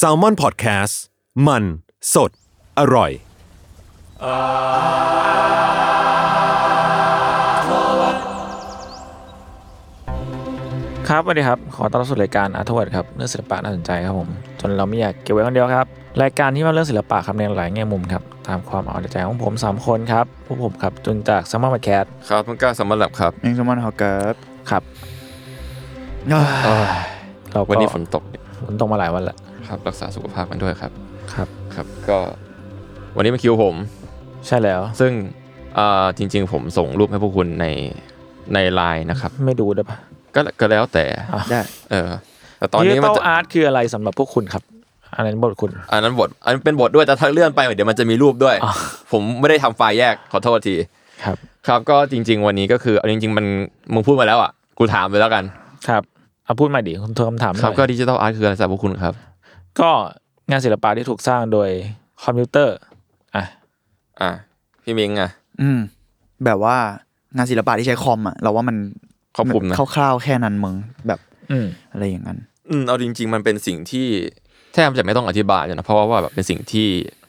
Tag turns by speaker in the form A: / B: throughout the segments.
A: s a l m o n PODCAST มัน สด อร่อย
B: ครับสวัสดีครับ ขอต้อนรับสู่รายการอาร์ทเวิร์ดครับเรื่องศิลปะน่าสนใจครับผม จนเราไม่อยากเก็บไว้คนเดียวครับ รายการที่มาเรื่องศิลปะครับในหลายแง่มุมครับ ตามความเอาใจของผมสามคนครับพวกผมครับจุนจากซัมเมอร์มาแคท
C: ครับมันกล้าสมัครแลบครับ
D: เองสมอนฮอกเกิร์
B: ครับ เราก็
C: วันนี้ฝนตก
B: ฝนตกมาหลายวันแล้ว
C: ครับรักษาสุขภาพกันด้วยครับ
B: ครับ
C: ครับ ก็วันนี้เป็นคิวผม
B: ใช่แล้ว
C: ซึ่งอ่าจริง ๆ ผมส่งรูปให้พวกคุณในในไลน์นะครับ
B: ไม่ดูได้ปะ
C: ก็ก็แล้วแต่
D: ได้
C: เออแต่ตอน
B: ดิ
C: นี้
B: จิ
C: มั
B: ต
C: น
B: อล
C: จะ
B: อาร์ตคืออะไรสำหรับพวกคุณครับ อันนั้นบทคุณ
C: อันนั้นบทอันนเป็นบทด้วยแต่ถ้าเลื่อนไปเดี๋ยวมันจะมีรูปด้วย
B: อ๋อ
C: ผมไม่ได้ทำไฟล์แยกขอโทษที
B: ครับ
C: ครับก็จริง ๆ วันนี้ก็คือเอาจริง ๆ มันมึงพูดมาแล้วอะกูถามเลยแล้วกัน
B: ครับ เอาพูดมาดิคุณทวนคำถามห
C: ครับ
B: น่อย
C: ก็ดิจิทัลอาร์ตคืออะไรสำหรับพวกคุณครับ
B: ก็งานศิลปะที่ถูกสร้างโดยคอมพิวเตอร์อะ
C: อะพี่มิงอะ
D: อืม แบบว่างานศิลปะที่ใช้คอมอะเราว่ามัน
C: ครอบคลุมนะ
D: คร่าวๆแค่นั้นมึงแบบ
B: อืม
D: อะไรอย่างนั้น
C: อืมเอาจริง ๆ มันเป็นสิ่งที่แทบจะไม่ต้องอธิบายเลยนะเพราะว่าแบบเป็นสิ่งที่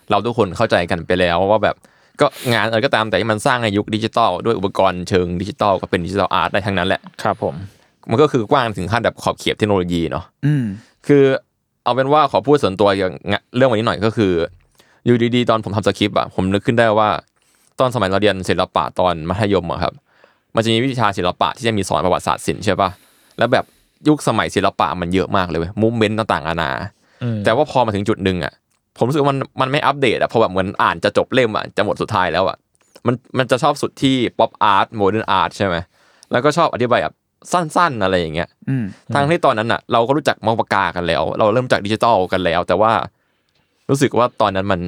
C: เราทุกคนเข้าใจกันไปแล้วว่าแบบก็งานอะไรก็ตามแต่ที่มันสร้างในยุคดิจิตอลด้วยอุปกรณ์เชิงดิจิตอลก็เป็น digital art ได้ทั้งนั้นแหละ
B: ครับผม
C: มันก็คือกว้างถึงขั้นแบบขอบเขตเทคโนโลยีเนาะ
D: อืม
C: คือเอาเป็นว่าขอพูดส่วนตัวอย่างงะเรื่องวันนี้หน่อยก็คือ อยู่ดีๆ ตอนผมทำสคริปต์อะผมนึกขึ้นได้ว่า ตอนสมัยเราเรียนศิลปะตอนมัธยมอะครับ มันจะมีวิชาศิลปะที่จะมีสอนประวัติศาสตร์ศิลป์ใช่ปะแล้วแบบยุคสมัยศิลปะมันเยอะมากเลยเว้ย movement ต่างๆนานา
B: อืม
C: แต่ว่าพอมาถึงจุดหนึ่งอะผมรู้สึกว่ามันมันไม่อัปเดตอะเพราะแบบเหมือนอ่านจะจบเล่มอะจะหมดสุดท้ายแล้วอะมันมันจะจบสุดที่ pop art modern art ใช่ไหมแล้วก็ชอบอธิบายแบบ สั้น ๆ อะไรอย่างเงี้ย
D: อืม
C: ทั้งที่ตอนนั้นอะ เราก็รู้จักเมาส์ปากกากันแล้ว เราเริ่มจากดิจิตอลกันแล้ว แต่ว่ารู้สึกว่าตอนนั้นมัน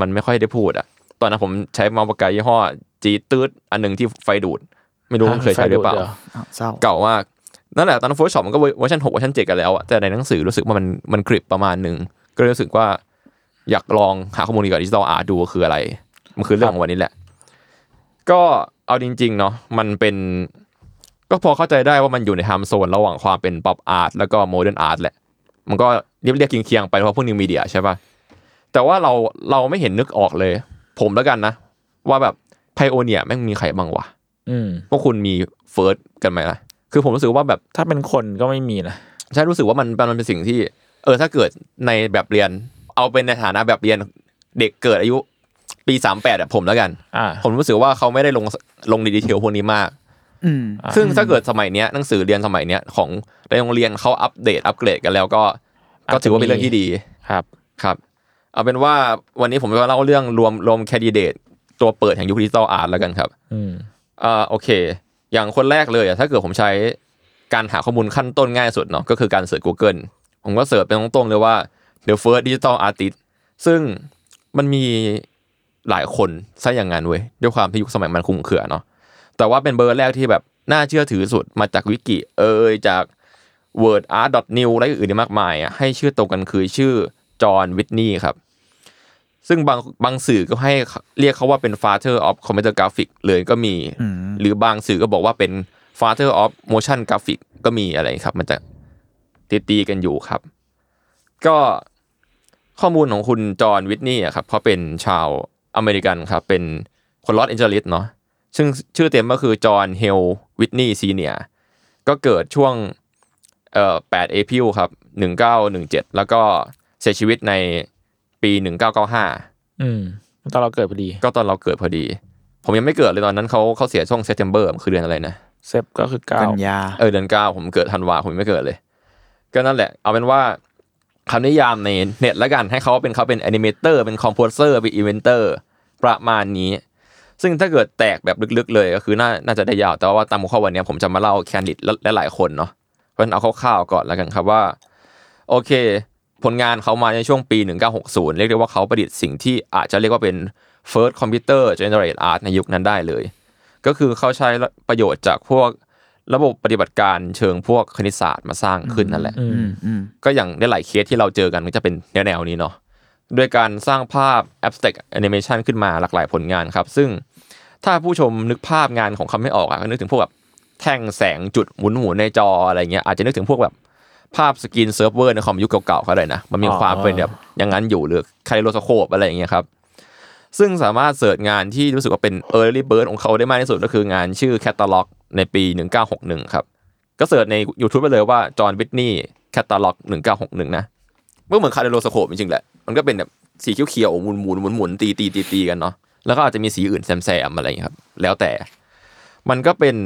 C: มันไม่ค่อยได้พูดอะ ตอนนั้นผมใช้เมาส์ปากกายี่ห้อจีตืดอันหนึ่งที่ไฟดูด ไม่รู้ว่าเคยใช้หรือเปล่า
D: อ้าวเศร้า
C: เก่ามากนั่นแหละตอนนั้น Photoshop มันก็เวอร์ชันหกเวอร์ชันเจ็ดกันแล้วอะแต่ในหนังสือรู้สึกว่ามันมันกริบประมาณหนึ่งก็เลยรู้สึกว่าอยากลองหาข้อมูลเกี่ยวกับ digital art ดูว่าคืออะไร มันคือเรื่องของวันนี้แหละ ก็เอาจริง ๆ เนาะมันเป็น ก็พอเข้าใจได้ว่ามันอยู่ใน time zone ระหว่างความเป็น pop art แล้วก็ modern art แหละ มันก็เรียบเรียกเคียงๆไปเพราะพวก new media ใช่ปะแต่ว่าเราเราไม่เห็นนึกออกเลย ผมแล้วกันนะ ว่าแบบไพโอเนียแม่งมีใครบ้างวะ
B: อืม
C: พวกคุณมีเฟิร์สกันไหมล่ะ คือผมรู้สึกว่าแบบ
B: ถ้าเป็นคนก็ไม่มีนะ
C: ใช่รู้สึกว่ามันมันเป็นสิ่งที่ เออถ้าเกิดในแบบเรียน เอาเป็นในฐานะแบบเรียนเด็กเกิดอายุปีสามแปดอะผมแล้วกัน
B: อ่า
C: ผมรู้สึกว่าเขาไม่ได้ลงลงในดีเทลพวกนี้มาก
D: อืม
B: อ่า
C: ซึ่งถ้าเกิดสมัยเนี้ยหนังสือเรียนสมัยเนี้ยของในโรงเรียนเขาอัปเดตอัปเกรดกันแล้วก็ก็ถือว่าเป็นเรื่องที่ดี
B: ครับ
C: ครับ เอาเป็นว่าวันนี้ผมจะเล่าเรื่องรวมรวม candidate ตัวเปิดแห่งยุค digital art แล้วกันครับ
B: อืม
C: อ่าโอเค อย่างคนแรกเลยอะถ้าเกิดผมใช้การหาข้อมูลขั้นต้นง่ายสุดเนาะก็คือการ search Google ผมก็ search ไปตรงๆเลยว่า The First Digital Artist ซึ่งมันมีหลายคนซะอย่างนั้นเว้ยด้วยความที่ยุคสมัยมันคลุมเครือเนาะ แต่ว่าเป็นเบอร์แรกที่แบบน่าเชื่อถือสุดมาจากวิกิเอยจาก World Art News และอื่นๆมากมายอะให้ชื่อตรงกันคือชื่อ John Whitney ครับ ซึ่งบางบางสื่อก็ให้เรียกเขาว่าเป็น father of computer graphic เลยก็มี
D: อืม
C: หรือบางสื่อก็บอกว่าเป็น father of motion graphic ก็มีอะไรครับ มันจะตีตีๆกันอยู่ครับ ก็ข้อมูลของคุณ John Whitney อะครับเขาเป็นชาวอเมริกันครับ เป็นคนลอสแอนเจลิสเนาะ ซึ่งชื่อเต็มก็คือ John Hales Whitney Senior ก็เกิดช่วงเอ่อ8 April ครับ 1917 แล้วก็เสียชีวิตในปี 1995
B: อืมตอนเราเกิดพอดี
C: ก็ตอนเราเกิดพอดี ผมยังไม่เกิดเลยตอนนั้นเขาเขาเสียช่วงเซ p เ e มเบอร์คือเดือนอะไรนะ
B: เซฟก็คือเก้า
D: กันยา
C: เออเดือนเก้าผมเกิดธันวาผมยังไม่เกิดเลย ก็นั่นแหละ เอาเป็นว่าคำนิยามในเน็ตแล้วกันให้เขาเป็นเขาเป็น animator เป็น composer เป็น inventorประมาณนี้ ซึ่งถ้าเกิดแตกแบบลึกๆ เลยก็คือน่าน่าจะได้ยาว แต่ว่าตามหัวข้อวันนี้ผมจะมาเล่าแคนดิดและหลายคนเนาะเพราะฉะนั้นเอาคร่าวๆก่อนแล้วกันครับว่า โอเค ผลงานเขามาในช่วงปี 1960 เรียกได้ว่าเขาประดิษฐ์สิ่งที่อาจจะเรียกว่าเป็น first computer generate art ในยุคนั้นได้เลย ก็คือเขาใช้ประโยชน์จากพวกระบบปฏิบัติการเชิงพวกคณิตศาสตร์มาสร้างขึ้นนั่นแหละ
B: อื
D: อื
B: ม
D: มอืม
C: ก็อย่างในหลายเคสที่เราเจอกันมันจะเป็นแนวๆนี้เนาะด้วยการสร้างภาพ abstract animation ขึ้นมาหลากหลายผลงานครับ ซึ่ง ถ้าผู้ชมนึกภาพงานของเขาไม่ออกอะก็นึกถึงพวกแบบแท่งแสงจุดหมุนหมุนๆในจออะไรเงี้ยอาจจะนึกถึงพวกแบบภาพ screen saver ในคอมยุคเก่าๆก็ได้นะมันมีความเป็นแบบอย่างนั้นอยู่หรือ kaleidoscope อะไรอย่างเงี้ยครับซึ่งสามารถ search งานที่รู้สึกว่าเป็น early bird ของเขาได้มากที่สุดก็คืองานชื่อ catalog ในปี 1961 ครับ ก็ search ใน YouTube ไปเลยว่า John Whitney Catalog หนึ่งเก้าหกหนึ่งนะเมื่อเหมือน kaleidoscope จริงๆแหละ มันก็เป็นแบบสีเขียวๆหมุนหมุนหมุนหมุนตีตีตีตีกันเนาะ แล้วก็อาจจะมีสีอื่นแซมๆอะไรอย่างเงี้ยครับ แล้วแต่ มันก็เป็น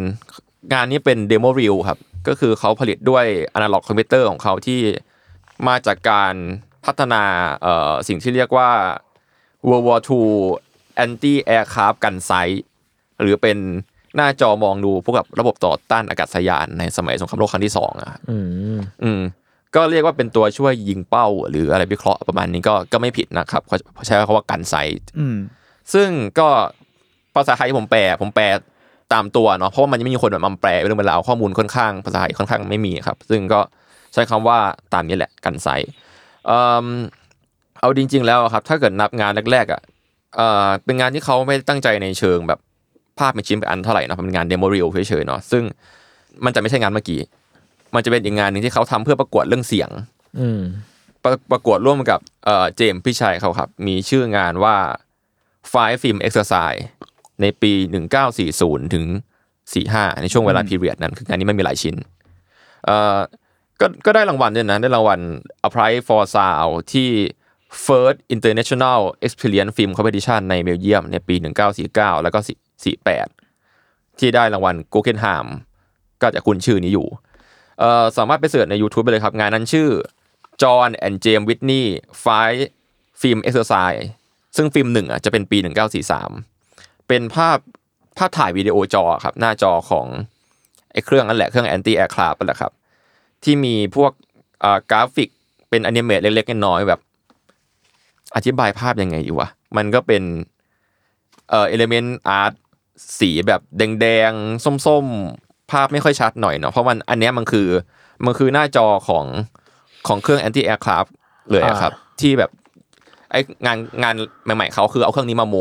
C: งานนี้เป็น demo reel ครับ ก็คือเขาผลิตด้วย analog computer ของเขาที่มาจากการพัฒนาเอ่อสิ่งที่เรียกว่า World War II Anti Aircraft Gun Sight หรือเป็นหน้าจอมองดูพวกกับระบบต่อต้านอากาศยานในสมัยสงครามโลกครั้งที่สองอะ
B: อืม
C: อืมก็เรียกว่าเป็นตัวช่วยยิงเป้า หรืออะไรวิเคราะห์ประมาณนี้ก็ก็ไม่ผิดนะครับเขาใช้คำว่า gun sight
D: อืม
C: ซึ่งก็ภาษาไทยผมแปลผมแปลตามตัวเนาะเพราะว่ามันยังไม่มีคนแบบมาแปลเป็นเรื่องเป็นราวข้อมูลค่อนข้างภาษาไทยค่อนข้างไม่มีครับ ซึ่งก็ใช้คำว่าตามนี้แหละ gun sight เอ่อเอาจริง ๆ แล้วครับถ้าเกิดนับงานแรกๆอะเอ่อเป็นงานที่เขาไม่ได้ตั้งใจในเชิงแบบภาพเป็นชิ้นเป็นอันเท่าไหร่เนอะเป็นงาน demo reel เฉยๆเนาะซึ่งมันจะไม่ใช่งานเมื่อกี้ มันจะเป็นอีกงานหนึ่งที่เขาทำเพื่อประกวดเรื่องเสียง
B: อืม
C: ประประกวดร่วมกับเอ่อเจมส์พี่ชัยเขาครับ มีชื่องานว่า Five Film Exercise ในปี 1940 ถึง 45 ในช่วงเวลาพีเรียดนั้น คืองานนี้ไม่มีหลายชิ้นเอ่อก็ก็ได้รางวัลด้วยนะ ได้รางวัล a p p r i z e for Sound ที่ First International Experience Film Competition ในเบลเยียมในปี 1949 แล้วก็ 48 ที่ได้รางวัล g o g e n h a m ก็จะคุ้นชื่อนี้อยู่เอ่อสามารถไป search ใน YouTube ไปเลยครับ งานนั้นชื่อ John and James Whitney Five Film Exercise ซึ่งฟิล์มหนึ่งอะจะเป็นปี 1943 เป็นภาพภาพถ่ายวิดีโอจอครับ หน้าจอของไอ้เครื่องนั่นแหละเครื่อง anti aircraft นั่นแหละครับ ที่มีพวกอ่ากราฟิกเป็น animate เล็กๆน้อยๆแบบ อธิบายภาพยังไงอยู่วะ มันก็เป็นเอ่อ element art สีแบบแดงๆ ส้มๆ ภาพไม่ค่อยชัดหน่อยเนาะเพราะมันอันเนี้ยมันคือมันคือหน้าจอของของเครื่อง anti aircraft เลยอะครับ ที่แบบ ไองานงานใหม่ๆเขาคือเอาเครื่องนี้มาโม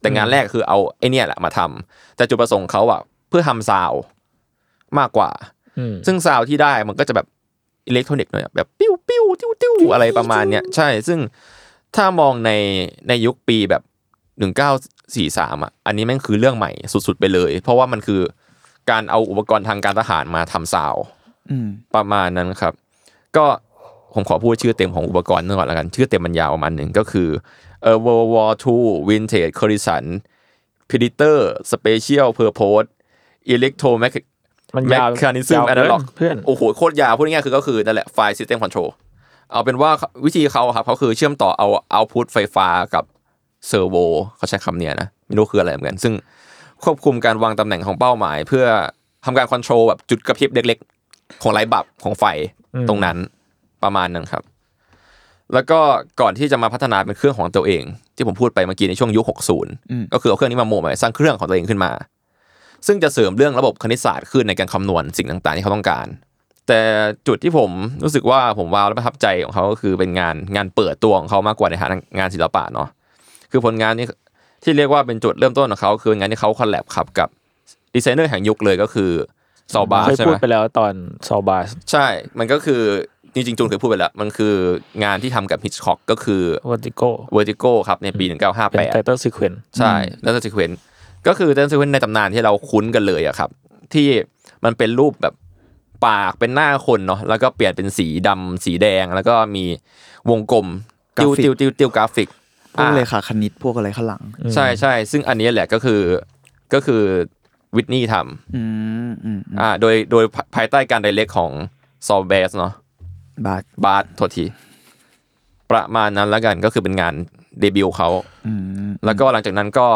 C: แต่งานแรกคือเอาไอ้เนี่ยแหละมาทำแต่จุดประสงค์เขาอะเพื่อทำ sound มากกว่า
B: อืม
C: ซึ่ง sound ที่ได้มันก็จะแบบอิเล็กทรอนิกส์หน่อยอะแบบปิ้วปิ้วติ้วติ้วอะไรประมาณเนี้ยใช่ซึ่งถ้ามองในในยุคปีแบบหนึ่งเก้าสี่สามอะอันนี้แม่งคือเรื่องใหม่สุดๆไปเลย เพราะว่ามันคือการเอาอุปกรณ์ทางการทหารมาทำซาวด์
D: อืม
C: ประมาณนั้นครับ ก็ ผมขอพูดชื่อเต็มของอุปกรณ์นั่นก่อนแล้วกัน ชื่อเต็มมันยาวประมาณหนึ่งก็คือเอ่อ World War II Vintage Corison Predator Special Purpose Electromagnetic
B: มันยาว
C: Mechanism
B: ยาวเกิน
C: Analog
B: เพื่อน
C: โอ้โหโคตรยาวพูดง่ายๆคือก็คือนั่นแหละ File System Control เอาเป็นว่าวิธีเขาครับเขาคือเชื่อมต่อเอา output ไฟฟ้ากับ servo เขาใช้คำเนี้ยนะไม่รู้คืออะไรเหมือนกัน ซึ่งควบคุมการวางตำแหน่งของเป้าหมาย เพื่อทำการ control แบบจุดกระพริบเล็ก ๆ ของ light bulb ของไฟ
B: อืม
C: ตรงนั้น ประมาณนั้นครับ แล้วก็ก่อนที่จะมาพัฒนาเป็นเครื่องของตัวเอง ที่ผมพูดไปเมื่อกี้ในช่วงยุค 60 ก็คือเอาเครื่องนี้มาโมใหม่สร้างเครื่องของตัวเองขึ้นมา ซึ่งจะเสริมเรื่องระบบคณิตศาสตร์ขึ้นในการคำนวณสิ่งต่างๆ ที่เขาต้องการ แต่จุดที่ผมรู้สึกว่าผมว้าวและประทับใจของเขาก็คือเป็นงานงานเปิดตัวของเขามากกว่าในฐานะงานศิลปะเนาะคือผลงานนี้ที่เรียกว่าเป็นจุดเริ่มต้นของเขา คืองานที่เขา collab ครับกับดีไซเนอร์แห่งยุคเลยก็คือซอบา
B: เคย
C: ใช่
B: พู
C: ไห
B: ด
C: ม
B: ไปแล้วตอน Saul Bass
C: ใช่ มันก็คือ จริงๆจูนเคยพูดไปแล้ว มันคืองานที่ทำกับ Hitchcock ก็คือ
B: Vertigo
C: Vertigo ครับ ในปี
B: เป็นไต
C: 1958
B: เ title sequence
C: ใช่แล้วก็ sequence ก็คือ title sequence ในตำนานที่เราคุ้นกันเลยอะครับ ที่มันเป็นรูปแบบปากเป็นหน้าคนเนาะแล้วก็เปลี่ยนเป็นสีดำสีแดงแล้วก็มีวงกลม
D: กราฟิก
C: ติวติวติวติวกราฟิก
D: พวกเล
C: อ่า
D: ขาคณิตพวกอะไรข้างหลัง
C: ใช่ใช่ซึ่งอันนี้แหละก็คือก็คือ Whitney
D: อืมอืมอืมำ
C: อ่าโดยโดยภายใต้การ direct ของ Saul Bass เนาะ
D: บาท
C: บาร์โทษที ประมาณนั้นแล้วกันก็คือเป็นงานเดบิวต์เขา
D: อืม
C: แล้วก็หลังจากนั้นก็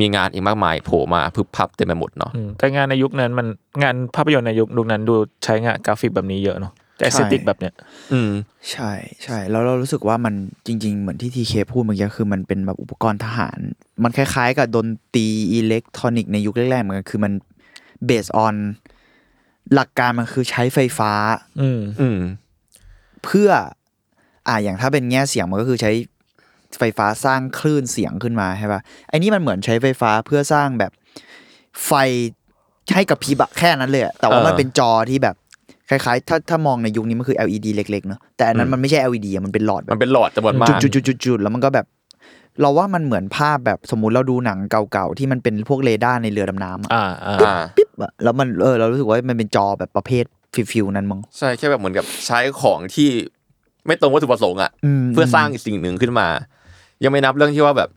C: มีงานอีกมากมายโผล่มาพึบพับเต็มไปหมดเนาะ
B: อืมแต่งานในยุคนั้นมันงานภาพยนตร์ในยุคยุคนั้นดูใช้งานกราฟิกแบบนี้เยอะเนาะแต่ aesthetic แบบเนี้ย
C: อืม
D: ใช่ใช่แล้วเรารู้สึกว่ามันจริง ๆ เหมือนที่ทีเคพูดเมื่อกี้คือมันเป็นแบบอุปกรณ์ทหาร มันคล้าย ๆ กับดนตรีอิเล็กทรอนิกส์ในยุคแรกๆเหมือนกันคือมันเบสออน หลักการมันคือใช้ไฟฟ้า
B: อืม
C: อืม
D: เพื่อ อ่าอย่างถ้าเป็นแง่เสียงมันก็คือใช้ไฟฟ้าสร้างคลื่นเสียงขึ้นมาใช่ปะไอ้นี่มันเหมือนใช้ไฟฟ้าเพื่อสร้างแบบไฟให้กับพริบอะแค่นั้นเลยอะแต่ว่า
C: เออ
D: มันเป็นจอที่แบบคล้ายๆ ถ้าถ้ามองในยุคนี้มันคือ LED เล็กๆเนอะแต่อันนั้น
C: อืม
D: มันไม่ใช่ LED อะมันเป็นหลอดแบ
C: มั
D: บ
C: นเป็นหลอดจำนวนมาก
D: จุดจุดจุดจุดๆๆๆๆแล้วมันก็แบบ เราว่ามันเหมือนภาพแบบสมมุติเราดูหนังเก่าๆที่มันเป็นพวกเรดาร์ในเรือดำน้ำอะ
B: อ่าอ่า
C: อ่า
D: ปิ๊บอะแล้วมันเออเรารู้สึกว่ามันเป็นจอแบบประเภทฟิลๆนั้นมั้ง
C: ใช่แค่แบบเหมือนกับใช้ของที่ไม่ตรงวัตถุประสงค์อะ
D: ม
C: เพื่อสร้างอีกสิ่งหนึ่งขึ้นมา ยังไม่นับเรื่องที่ว่าแบบ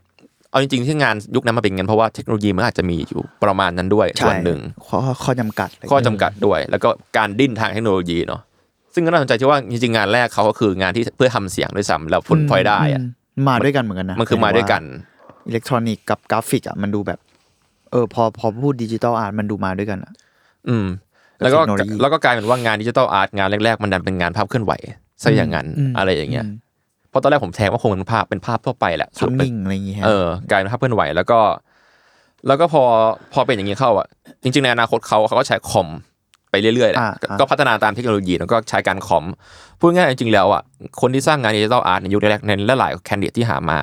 C: เอาจริงๆที่งานยุคนั้นมาเป็นเงินเพราะว่าเทคโนโลยีมันอาจจะมีอยู่ประมาณนั้นด้วย
D: ใช่
C: ส่วนหนึ่ง
D: ข้อข้อจำกัดะไร
C: ข้อจำกัดด้วย แล้วก็การดิ้นทางเทคโนโลยีเนาะซึ่งก็น่าสนใจที่ว่าจริงๆงานแรกเขาก็คืองานที่เพื่อทำเสียงด้วยซ้ำแล้วผลพลอยได้อะ
D: ม มาด้วยกันเหมือนกันนะ
C: มันคือมาด้วยกัน
D: อิเล็กทรอนิกส์กับกราฟิกอะมันดูแบบ เออ พอพอพูด digital art มันดูมาด้วยกันอะ
C: อืม แล้วก็
D: เทคโนโลยี
C: แล้วก็กลายเป็นว่างาน digital art งานแรกๆ มันดันเป็นงานภาพเคลื่อนไหวซะอย่างนั้น
D: ม
C: อะไรอย่างเงี้ย
D: ม
C: เพราะตอนแรกผมแทงว่าคงเป็นภาพเป็นภาพทั่วไปแหละ
D: ภาพนิ่งอะไรอย่างเงี้ย
C: เออกลายเป็นภาพเคลื่อนไหวแล้วก็ แล้วก็พอพอเป็นอย่างนี้เข้าอะ จริงๆในอนาคตเขาเขาก็ใช้คอม ไปเรื่อยๆแหละ
D: อ่า
C: ก็
D: อ่า
C: ก็พัฒนาตามเทคโนโลยีแล้วก็ใช้การคอมพูดง่ายๆจริงๆแล้วอะคนที่สร้างงานดิจิทัลอาร์ตในยุคแรกๆในหลายๆแคนดิเดตที่หามา